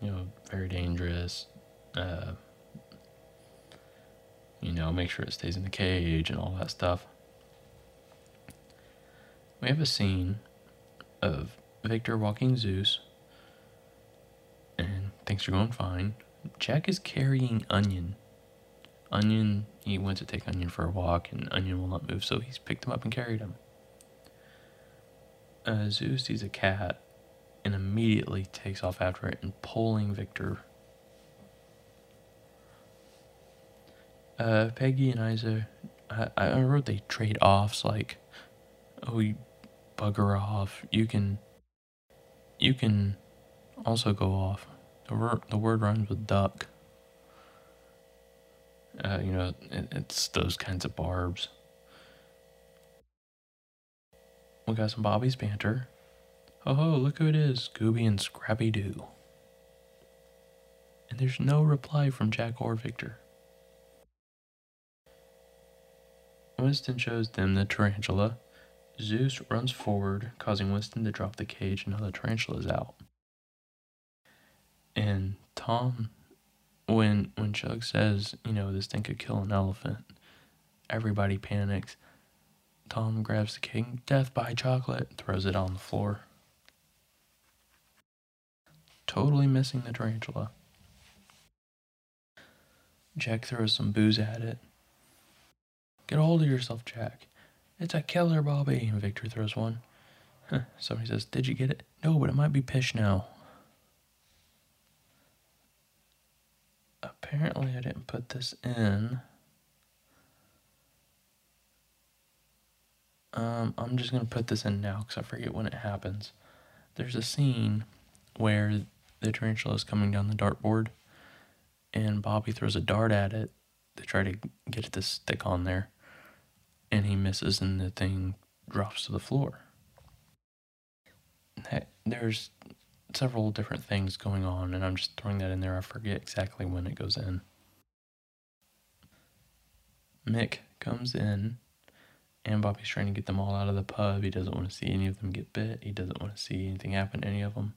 You know, very dangerous. Uh, you know, make sure it stays in the cage and all that stuff. We have a scene of Victor walking Zeus Things are going fine. Jack is carrying Onion. Onion, he went to take Onion for a walk, and Onion will not move, so he's picked him up and carried him. Uh, Zeus sees a cat and immediately immediately takes off after it and pulling Victor. Uh, Peggy and Isa, I, I wrote they trade offs like, oh, you bugger off. You can, you can also go off. The word, the word rhymes with duck. Uh, you know, it, it's those kinds of barbs. We got some Bobby's banter. Oh ho, look who it is, Scooby and Scrappy Doo. And there's no reply from Jack or Victor. Winston shows them the tarantula. Zeus runs forward, causing Winston to drop the cage and now the tarantula is out. And Tom, when when Chuck says, you know, this thing could kill an elephant, everybody panics. Tom grabs the king, death by chocolate, throws it on the floor. Totally missing the tarantula. Jack throws some booze at it. Get a hold of yourself, Jack. It's a killer, Bobby. And Victor throws one. Somebody says, Did you get it? No, but it might be pish now. Apparently, I didn't put this in. Um, I'm just going to put this in now because I forget when it happens. There's a scene where the tarantula is coming down the dartboard and Bobby throws a dart at it to try to get it to stick on there. And he misses and the thing drops to the floor. There's several different things going on, and I'm just throwing that in there. I forget exactly when it goes in. Mick comes in and Bobby's trying to get them all out of the pub. He doesn't want to see any of them get bit. He doesn't want to see anything happen to any of them.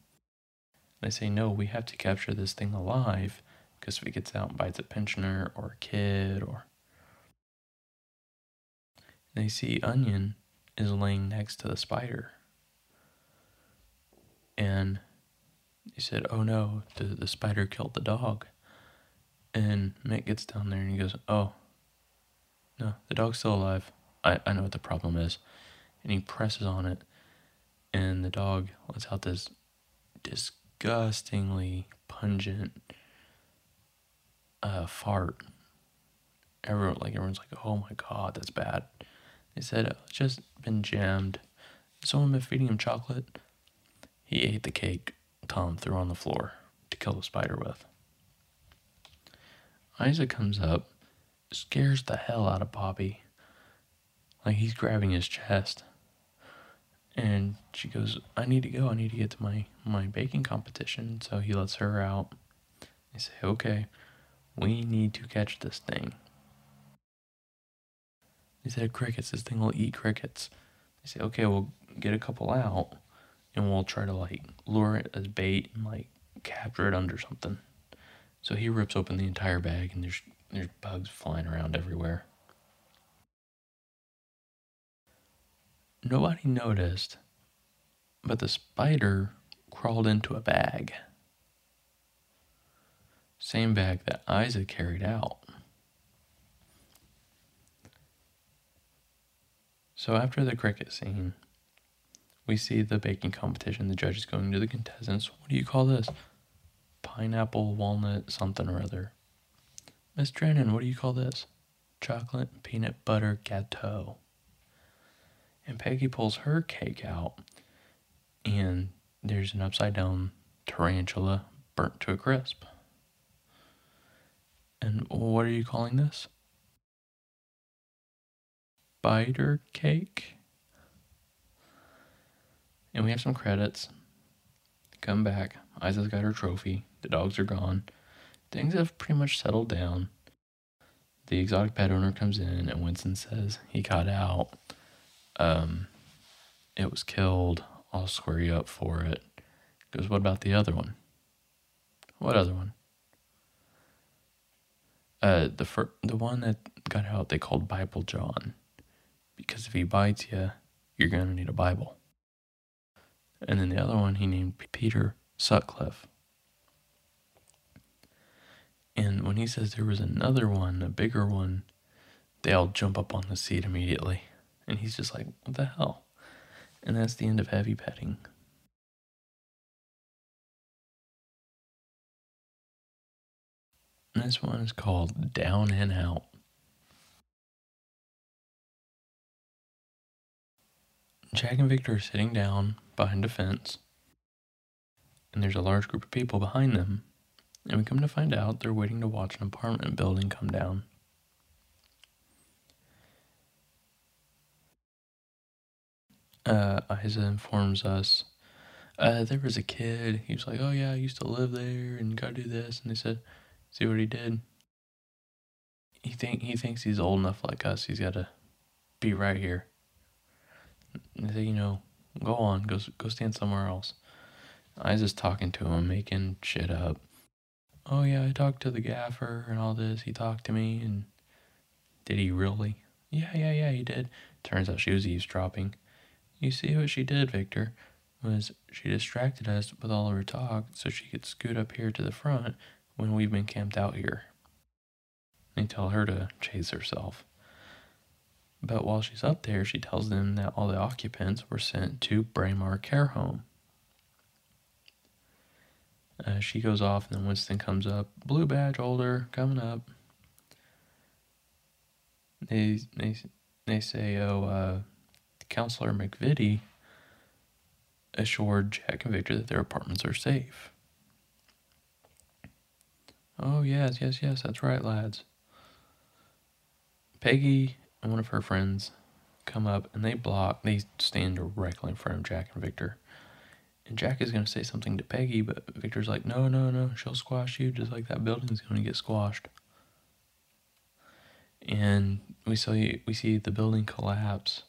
They say, no, we have to capture this thing alive because if it gets out and bites a pensioner or a kid or. They see Onion is laying next to the spider. And he said, oh no, the, the spider killed the dog. And Mick gets down there and he goes, oh, no, the dog's still alive. I, I know what the problem is. And he presses on it, and the dog lets out this disgustingly pungent uh, fart. Everyone, like everyone's like, "Oh my god, that's bad." They said it's just been jammed. Someone been feeding him chocolate. He ate the cake Tom threw on the floor to kill the spider with. Isa comes up, scares the hell out of Bobby like he's grabbing his chest. And she goes, I need to go. I need to get to my, my baking competition. So he lets her out. They say, okay, we need to catch this thing. They said, crickets. This thing will eat crickets. They say, okay, we'll get a couple out and we'll try to like lure it as bait and like capture it under something. So he rips open the entire bag and there's there's bugs flying around everywhere. Nobody noticed, but the spider crawled into a bag. Same bag that Isa carried out. So after the cricket scene, we see the baking competition. The judge is going to the contestants. What do you call this? Pineapple, walnut, something or other. Miss Drennan, what do you call this? Chocolate, peanut butter, gâteau and Peggy pulls her cake out, and there's an upside down tarantula burnt to a crisp. And what are you calling this? Spider cake? And we have some credits. Come back. Isa's got her trophy. The dogs are gone. Things have pretty much settled down. The exotic pet owner comes in, and Winston says he got out um, it was killed. I'll square you up for it. Goes, what about the other one? What other one? Uh, the fir- the one that got out, they called Bible John, because if he bites you, you're gonna need a Bible and then the other one he named Peter Sutcliffe. And when he says there was another one, a bigger one, they all jump up on the seat immediately. And he's just like, what the hell? And that's the end of heavy petting. This one is called Down and Out. Jack and Victor are sitting down behind a fence, and there's a large group of people behind them. And we come to find out they're waiting to watch an apartment building come down. Uh, Isa informs us uh, there was a kid. He was like, "Oh yeah, I used to live there and gotta do this." And they said, "See what he did? He think he thinks he's old enough like us. He's got to be right here." And they say, "You know, go on, go go stand somewhere else." I was just talking to him, making shit up. Oh yeah, I talked to the gaffer and all this. He talked to me, and did he really? Yeah, yeah, yeah, he did. Turns out she was eavesdropping. You see what she did, Victor? was she distracted us with all of her talk so she could scoot up here to the front when we've been camped out here. They tell her to chase herself. But while she's up there, she tells them that all the occupants were sent to Braemar Care Home. Uh, she goes off, and then Winston comes up. Blue badge holder coming up. They they they say, "Oh, uh, Counselor McVitie assured Jack and Victor that their apartments are safe. Oh, yes, yes, yes, that's right, lads. Peggy and one of her friends come up and they block, they stand directly in front of Jack and Victor. And Jack is going to say something to Peggy, but Victor's like, no, no, no, she'll squash you just like that building's going to get squashed. And we see, we see the building collapse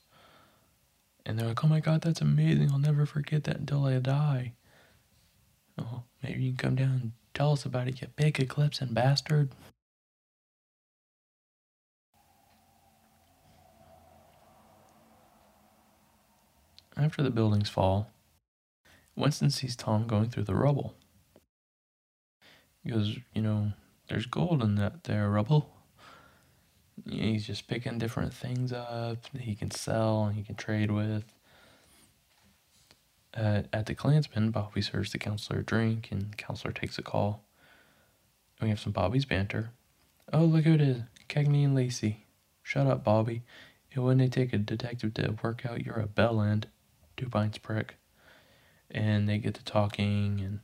and they're like, oh my God, that's amazing. I'll never forget that until I die. Oh, maybe you can come down and tell us about it, you big eclipse and bastard. After the buildings fall, Winston sees Tom going through the rubble. He goes, You know, there's gold in that there rubble he's just picking different things up that he can sell and he can trade with. Uh, at the Clansman, Bobby serves the counselor a drink, and the counselor takes a call. And we have some Bobby's banter. Oh, look who it is Cagney and Lacey. Shut up, Bobby. It wouldn't take a detective to work out you're a bell end, pints prick. And they get to talking, and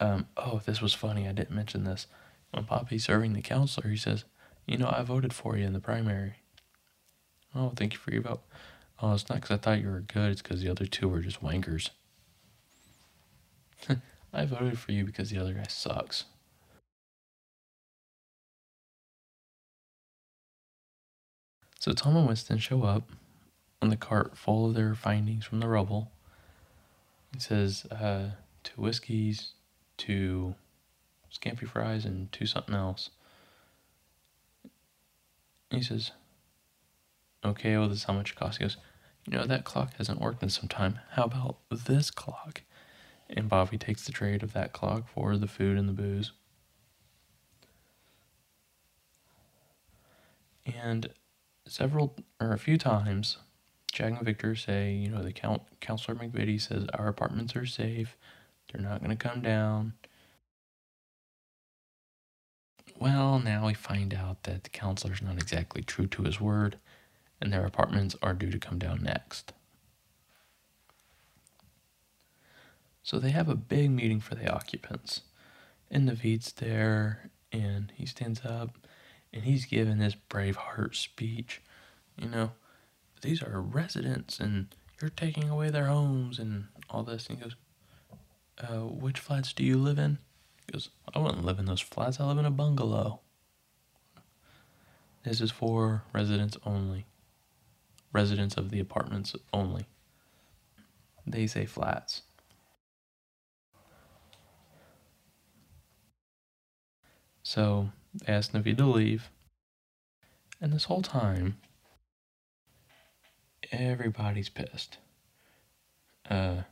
um, oh, this was funny. I didn't mention this. When Bobby's serving the counselor, he says, you know, I voted for you in the primary. Oh, thank you for your vote. Oh, it's not because I thought you were good, it's because the other two were just wankers. I voted for you because the other guy sucks. So Tom and Winston show up on the cart full of their findings from the rubble. It says uh, two whiskeys, two scampi fries, and two something else. He says, Okay, well, this is how much it costs. He goes, You know, that clock hasn't worked in some time. How about this clock? And Bobby takes the trade of that clock for the food and the booze. And several, or a few times, Jack and Victor say, you know, the count, counselor McVitie says our apartments are safe. They're not going to come down. Well, now we find out that the counselor's not exactly true to his word, and their apartments are due to come down next. So they have a big meeting for the occupants. And Navid's there, and he stands up, and he's giving this Braveheart speech. You know, these are residents, and you're taking away their homes, and all this. And he goes, uh, Which flats do you live in? He goes, I wouldn't live in those flats. I live in a bungalow. This is for residents only. Residents of the apartments only. They say flats. So they asked Navid to leave. And this whole time, everybody's pissed. Uh,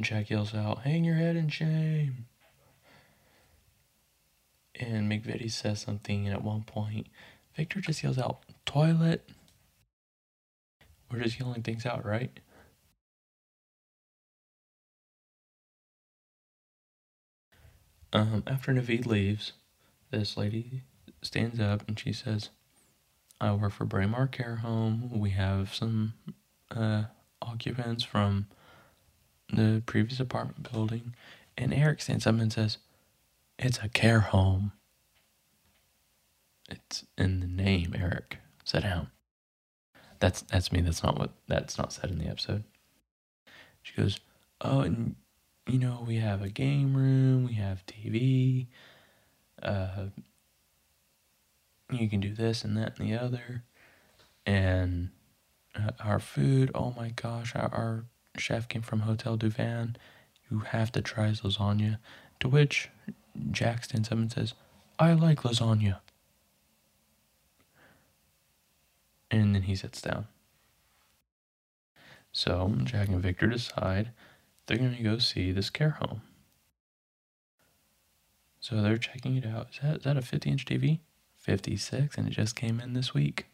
Jack yells out, Hang your head in shame. And McVitie says something, and at one point, Victor just yells out, Toilet. We're just yelling things out, right? um, after Navid leaves, this lady stands up and she says, I work for Braemar Care Home. We have some uh, occupants from the previous apartment building. And Eric stands up and says, It's a care home. It's in the name, Eric. Sit down. That's that's me. That's not what that's not said in the episode. She goes, Oh, and you know, we have a game room, we have TV, uh you can do this and that and the other. And uh, our food, oh my gosh, our, our chef came from Hotel du Vin. You have to try his lasagna. To which Jack stands up and says, I like lasagna. And then he sits down. So Jack and Victor decide they're going to go see this care home. So they're checking it out. Is that, is that a 50 inch TV? 56, and it just came in this week.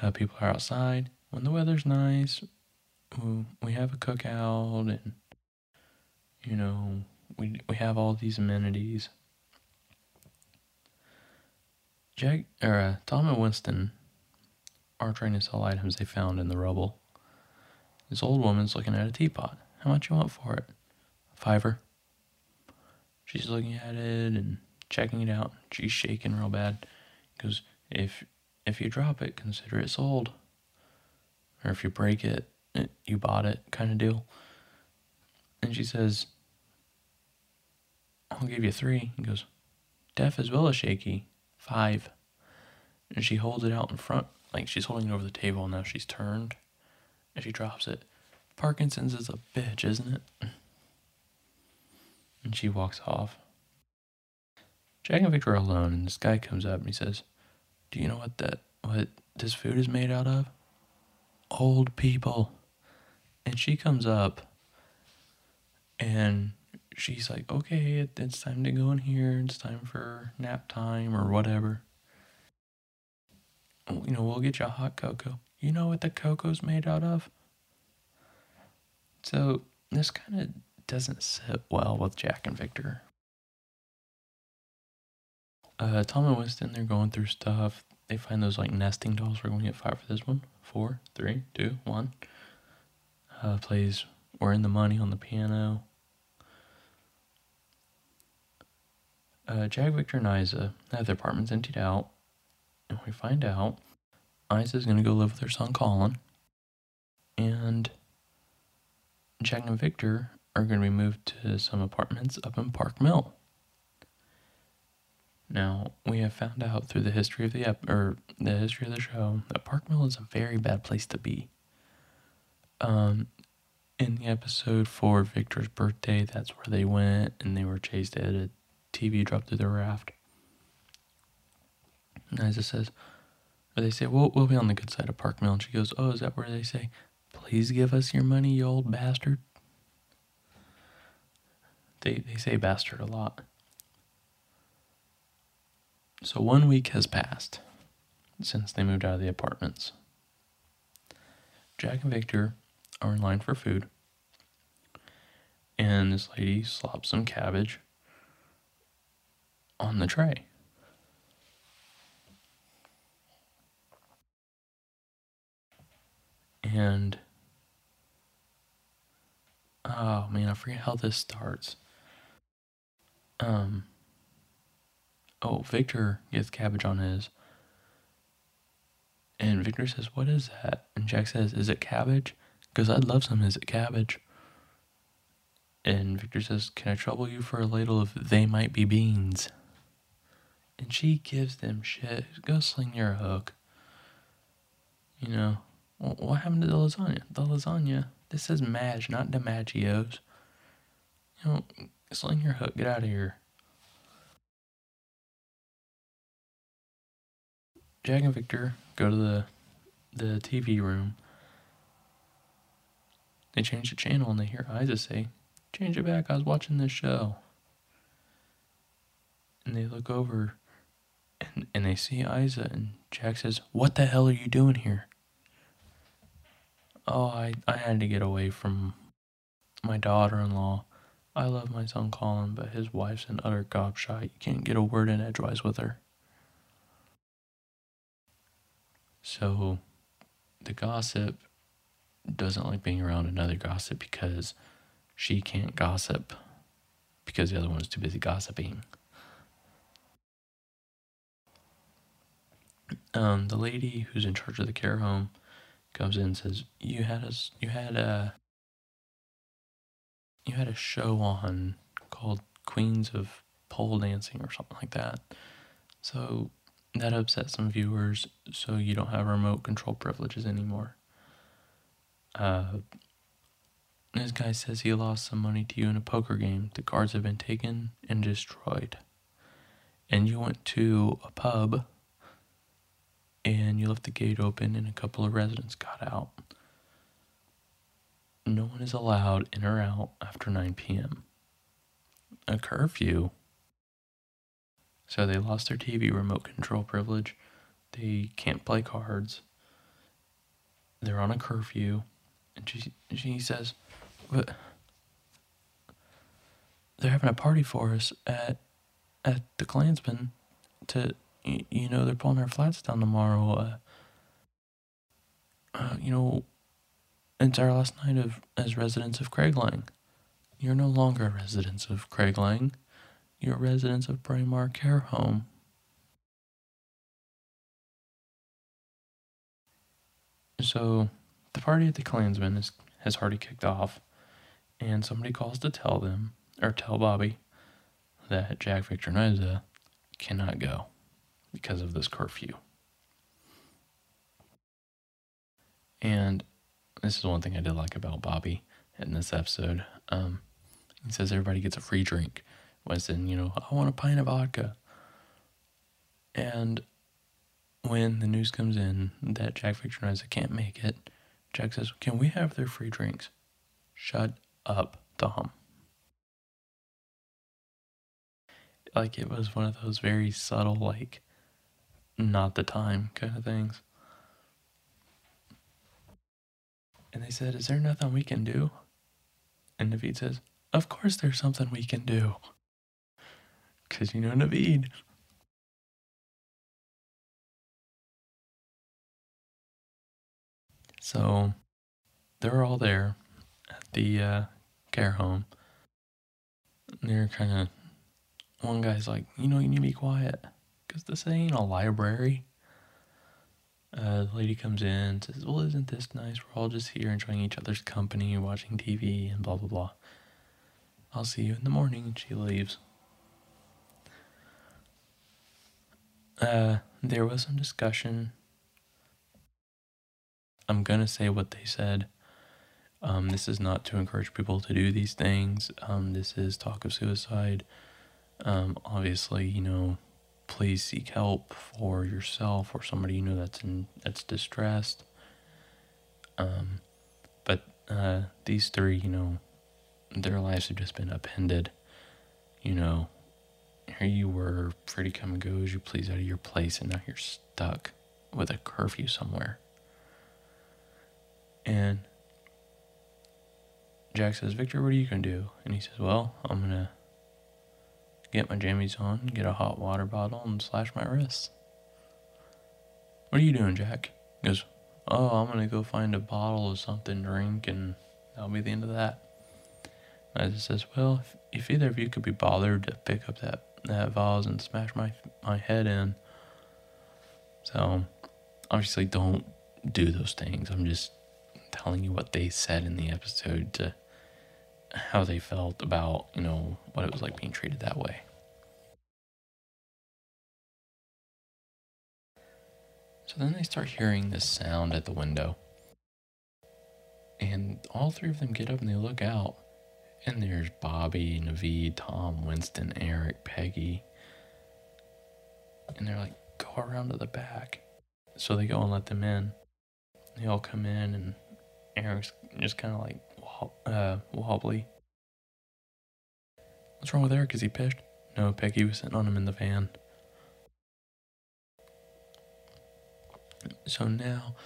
Uh, people are outside when the weather's nice. We have a cookout, and you know we we have all these amenities. Jack or uh, Tom and Winston are trying to sell items they found in the rubble. This old woman's looking at a teapot. How much you want for it? A fiver. She's looking at it and checking it out. She's shaking real bad. Because if if you drop it, consider it sold. Or if you break it, it you bought it, kind of deal. And she says, "I'll give you three. He goes, "Deaf as well as shaky, five. And she holds it out in front, like she's holding it over the table. And now she's turned, and she drops it. Parkinson's is a bitch, isn't it? And she walks off. Jack and Victor are alone, and this guy comes up and he says, "Do you know what that what this food is made out of? Old people." And she comes up, and she's like, "Okay, it's time to go in here. It's time for nap time or whatever." You know, we'll get you a hot cocoa. You know what the cocoa's made out of? So this kind of doesn't sit well with Jack and Victor uh, Tom and Winston, they're going through stuff. They find those like nesting dolls. We're going to get five for this one. Four, three, two, one. Uh, plays We're in the Money on the piano. Uh, Jack, Victor, and Isa have their apartments emptied out. And we find out Isa's going to go live with her son Colin. And Jack and Victor are going to be moved to some apartments up in Park Mill. Now, we have found out through the history of the ep- or the history of the show that Park Mill is a very bad place to be. Um, in the episode for Victor's birthday, that's where they went and they were chased at a TV dropped through the raft. And Isa says, or they say, well, we'll be on the good side of Park Mill. And she goes, oh, is that where they say, please give us your money, you old bastard? They, they say bastard a lot. So one week has passed since they moved out of the apartments. Jack and Victor are in line for food, and this lady slops some cabbage on the tray. And oh man, I forget how this starts. Um Oh, Victor gets cabbage on his. And Victor says, What is that? And Jack says, Is it cabbage? Because I'd love some. Is it cabbage? And Victor says, Can I trouble you for a ladle of they might be beans? And she gives them shit. Go sling your hook. You know, what happened to the lasagna? The lasagna. This says Madge, not DiMaggio's. You know, sling your hook. Get out of here. Jack and Victor go to the the TV room. They change the channel and they hear Isa say, Change it back, I was watching this show. And they look over and, and they see Isa and Jack says, What the hell are you doing here? Oh, I, I had to get away from my daughter in law. I love my son Colin, but his wife's an utter gobshite. You can't get a word in edgewise with her. So the gossip doesn't like being around another gossip because she can't gossip because the other one's too busy gossiping. Um, the lady who's in charge of the care home comes in and says, "You had us. You had a. You had a show on called Queens of Pole Dancing or something like that. So that upset some viewers. So you don't have remote control privileges anymore." Uh, this guy says he lost some money to you in a poker game. The cards have been taken and destroyed. And you went to a pub and you left the gate open and a couple of residents got out. No one is allowed in or out after 9 p.m. A curfew. So they lost their TV remote control privilege. They can't play cards. They're on a curfew. And she, she says, but they're having a party for us at at the Clansman to you know they're pulling our flats down tomorrow. Uh, uh, you know, it's our last night of as residents of Craiglang. You're no longer residents of Craiglang. You're residents of Braemar Care Home. So, the party at the Clansman is, has already kicked off and somebody calls to tell them, or tell Bobby, that Jack Victor Noza cannot go because of this curfew. And this is one thing I did like about Bobby in this episode. Um, he says everybody gets a free drink. Winston, you know, I want a pint of vodka. And when the news comes in that Jack Victor can't make it, Jack says, Can we have their free drinks? Shut up Tom. Like it was one of those very subtle, like, not the time kind of things. And they said, Is there nothing we can do? And Navid says, Of course there's something we can do. Because you know Navid. So they're all there at the uh, care home. They're kind of, one guy's like, you know, you need to be quiet because this ain't a library. Uh, the lady comes in and says, Well, isn't this nice? We're all just here enjoying each other's company, watching TV, and blah, blah, blah. I'll see you in the morning. And she leaves. Uh, there was some discussion. I'm gonna say what they said. Um, this is not to encourage people to do these things. Um, this is talk of suicide. Um, obviously, you know, please seek help for yourself or somebody you know that's in that's distressed. Um, but uh, these three, you know, their lives have just been upended. You know, here you were free to come and go as you please out of your place, and now you're stuck with a curfew somewhere. And Jack says, Victor, what are you going to do? And he says, Well, I'm going to get my jammies on, get a hot water bottle, and slash my wrists. What are you doing, Jack? He goes, Oh, I'm going to go find a bottle of something to drink, and that'll be the end of that. And I says, Well, if, if either of you could be bothered to pick up that, that vase and smash my, my head in. So, obviously, don't do those things. I'm just telling you what they said in the episode to how they felt about, you know, what it was like being treated that way. So then they start hearing this sound at the window. And all three of them get up and they look out. And there's Bobby, Navid, Tom, Winston, Eric, Peggy. And they're like, go around to the back. So they go and let them in. They all come in, and Eric's just kind of like uh, wobbly. What's wrong with Eric? Is he pissed? No, Peggy was sitting on him in the van. So now,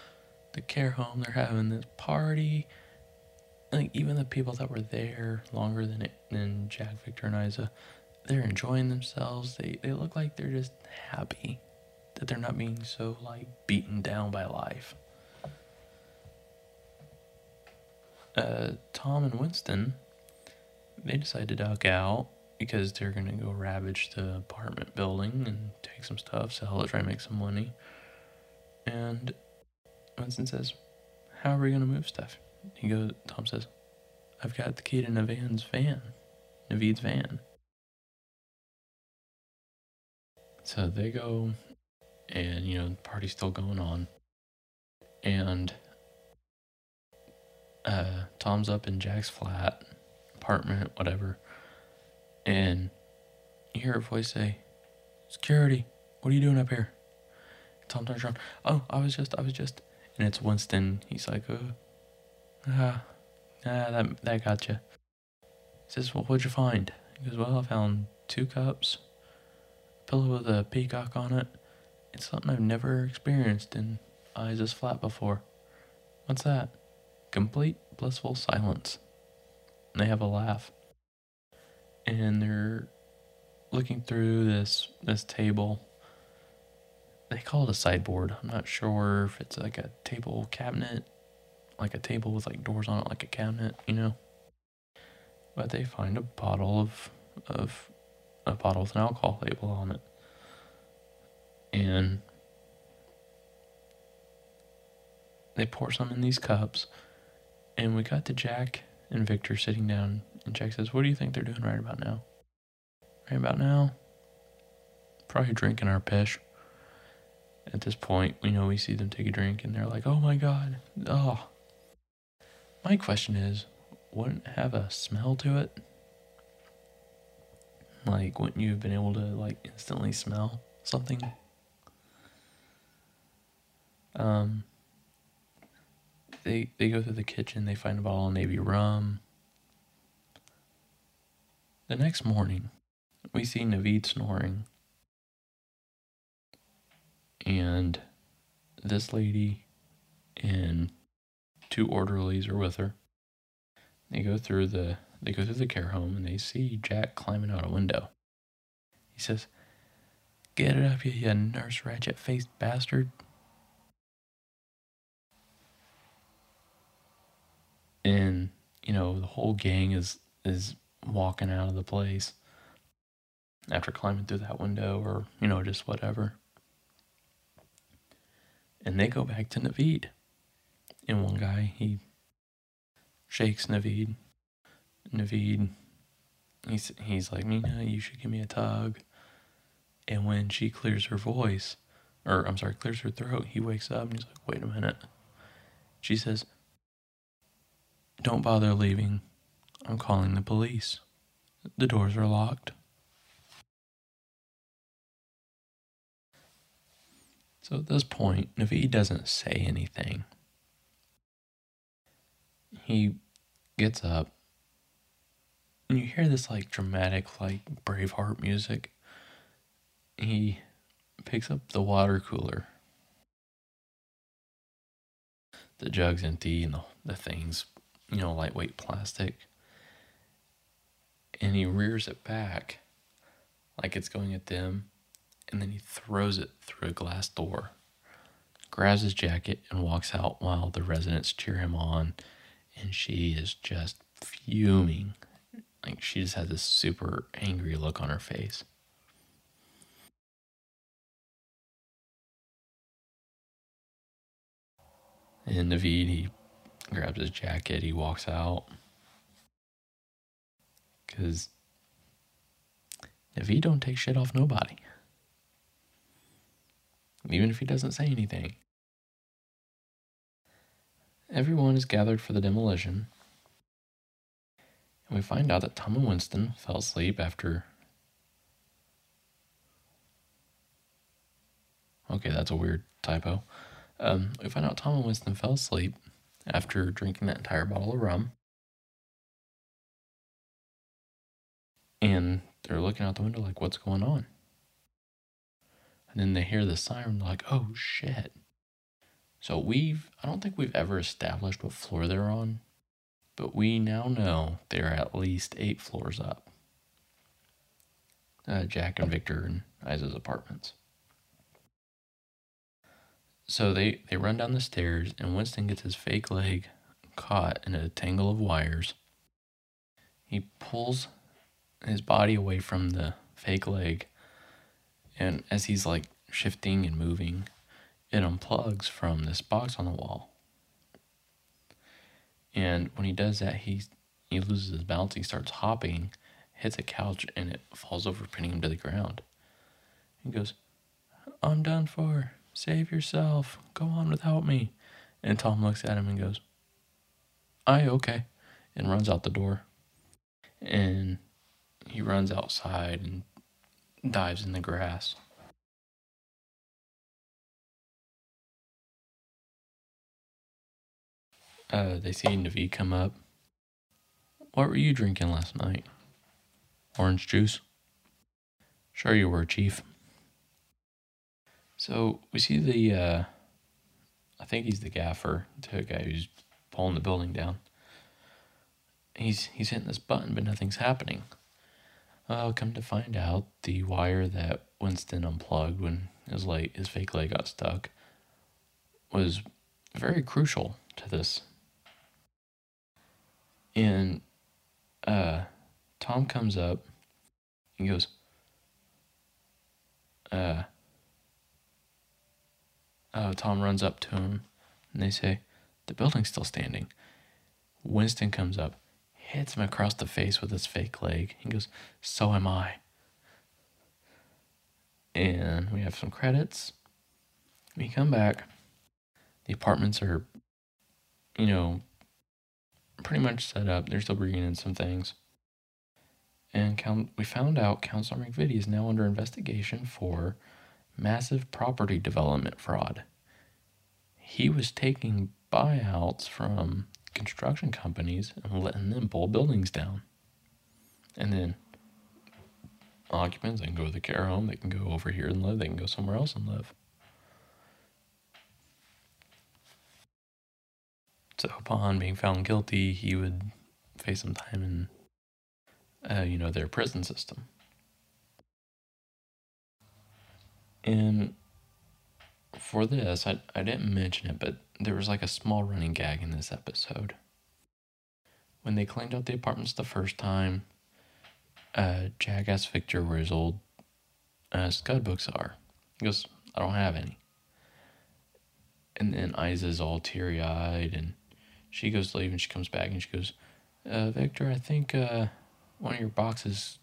the care home, they're having this party. Like even the people that were there longer than than Jack, Victor, and Isa, they're enjoying themselves. They they look like they're just happy that they're not being so like beaten down by life. Uh, Tom and Winston, they decide to duck out because they're gonna go ravage the apartment building and take some stuff, sell it, try and make some money. And Winston says, "How are we gonna move stuff?" He goes. Tom says, "I've got the key to Navan's van, Navid's van." So they go, and you know the party's still going on, and uh, Tom's up in Jack's flat, apartment, whatever, and you hear a voice say, "Security, what are you doing up here?" Tom turns around. Oh, I was just, I was just, and it's Winston. He's like, uh, ah, ah, that that got you. He says, well, what'd you find? He goes, well, I found two cups, a pillow with a peacock on it. It's something I've never experienced in Isa's flat before. What's that? Complete blissful silence. And they have a laugh. And they're looking through this this table they call it a sideboard. I'm not sure if it's like a table cabinet, like a table with like doors on it, like a cabinet, you know. But they find a bottle of of a bottle with an alcohol label on it, and they pour some in these cups. And we got to Jack and Victor sitting down, and Jack says, "What do you think they're doing right about now? Right about now, probably drinking our pish." at this point, you know, we see them take a drink and they're like, oh my God, oh. My question is, wouldn't it have a smell to it? Like, wouldn't you have been able to, like, instantly smell something? Um, they, they go through the kitchen, they find a bottle of Navy rum. The next morning, we see Navid snoring and this lady and two orderlies are with her. They go through the they go through the care home and they see Jack climbing out a window. He says, "Get it up, you, you nurse Ratched faced bastard!" And you know the whole gang is is walking out of the place after climbing through that window or you know just whatever and they go back to Navid. And one guy, he shakes Navid. Navid, he's, he's like, Meena, you should give me a tug. And when she clears her voice, or I'm sorry, clears her throat, he wakes up and he's like, wait a minute. She says, don't bother leaving. I'm calling the police. The doors are locked. So at this point, Navid doesn't say anything. He gets up, and you hear this like dramatic, like Braveheart music. He picks up the water cooler. The jug's empty, and the, the thing's, you know, lightweight plastic. And he rears it back like it's going at them and then he throws it through a glass door, grabs his jacket, and walks out while the residents cheer him on. And she is just fuming. Like she just has this super angry look on her face. And Navid, he grabs his jacket, he walks out. Because Navid don't take shit off nobody even if he doesn't say anything. Everyone is gathered for the demolition, and we find out that Tom and Winston fell asleep after. Okay, that's a weird typo. Um, we find out Tom and Winston fell asleep after drinking that entire bottle of rum. And they're looking out the window like, what's going on? And then they hear the siren, like, oh shit. So we've, I don't think we've ever established what floor they're on. But we now know they're at least eight floors up. Uh, Jack and Victor and Isa's apartments. So they, they run down the stairs, and Winston gets his fake leg caught in a tangle of wires. He pulls his body away from the fake leg, and as he's like shifting and moving, it unplugs from this box on the wall. And when he does that, he he loses his balance. He starts hopping, hits a couch, and it falls over, pinning him to the ground. He goes, "I'm done for. Save yourself. Go on without me." And Tom looks at him and goes, "I okay," and runs out the door. And he runs outside and dives in the grass. Uh, they see Navi come up. What were you drinking last night? Orange juice? Sure you were, Chief. So we see the, uh, I think he's the gaffer, the guy who's pulling the building down. He's he's hitting this button, but nothing's happening. Uh, come to find out, the wire that Winston unplugged when his leg, his fake leg got stuck, was very crucial to this. And uh, Tom comes up and goes, uh, uh, Tom runs up to him and they say, The building's still standing. Winston comes up hits him across the face with his fake leg. He goes, So am I. And we have some credits. We come back. The apartments are, you know, pretty much set up. They're still bringing in some things. And count, we found out Councilor McVitie is now under investigation for massive property development fraud. He was taking buyouts from construction companies and letting them pull buildings down. And then occupants, they can go to the care home, they can go over here and live, they can go somewhere else and live. So upon being found guilty, he would face some time in, uh, you know, their prison system. And for this, I, I didn't mention it, but there was like a small running gag in this episode. When they cleaned out the apartments the first time, uh, Jack asked Victor where his old uh, Scud books are. He goes, I don't have any. And then Isa's all teary eyed, and she goes to leave, and she comes back, and she goes, uh, Victor, I think uh, one of your boxes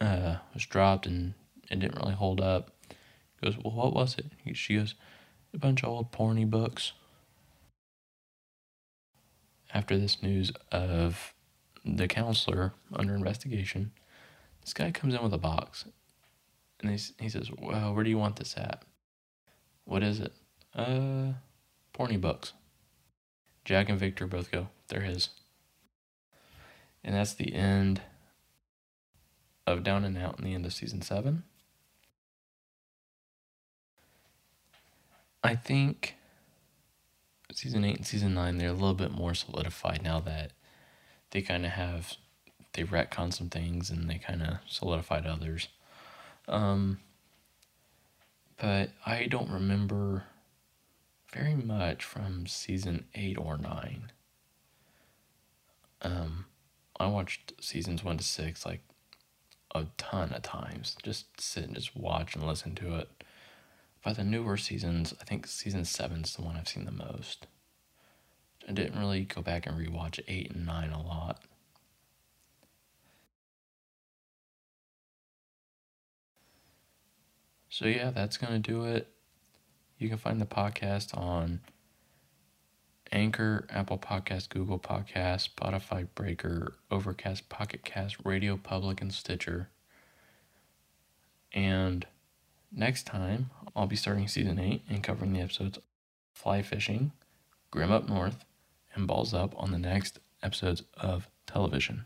uh, was dropped, and it didn't really hold up. He goes, Well, what was it? She goes, A bunch of old porny books. After this news of the counselor under investigation, this guy comes in with a box. And he, he says, Well, where do you want this at? What is it? Uh, porny books. Jack and Victor both go, They're his. And that's the end of Down and Out in the end of season seven. I think season eight and season nine they're a little bit more solidified now that they kind of have they retcon some things and they kind of solidified others. Um, but I don't remember very much from season eight or nine. Um, I watched seasons one to six like a ton of times. Just sit and just watch and listen to it. By the newer seasons, I think season seven's the one I've seen the most. I didn't really go back and rewatch eight and nine a lot. So yeah, that's gonna do it. You can find the podcast on Anchor, Apple Podcast, Google Podcast, Spotify, Breaker, Overcast, Pocket Cast, Radio Public, and Stitcher. And Next time, I'll be starting season 8 and covering the episodes Fly Fishing, Grim Up North, and Balls Up on the next episodes of television.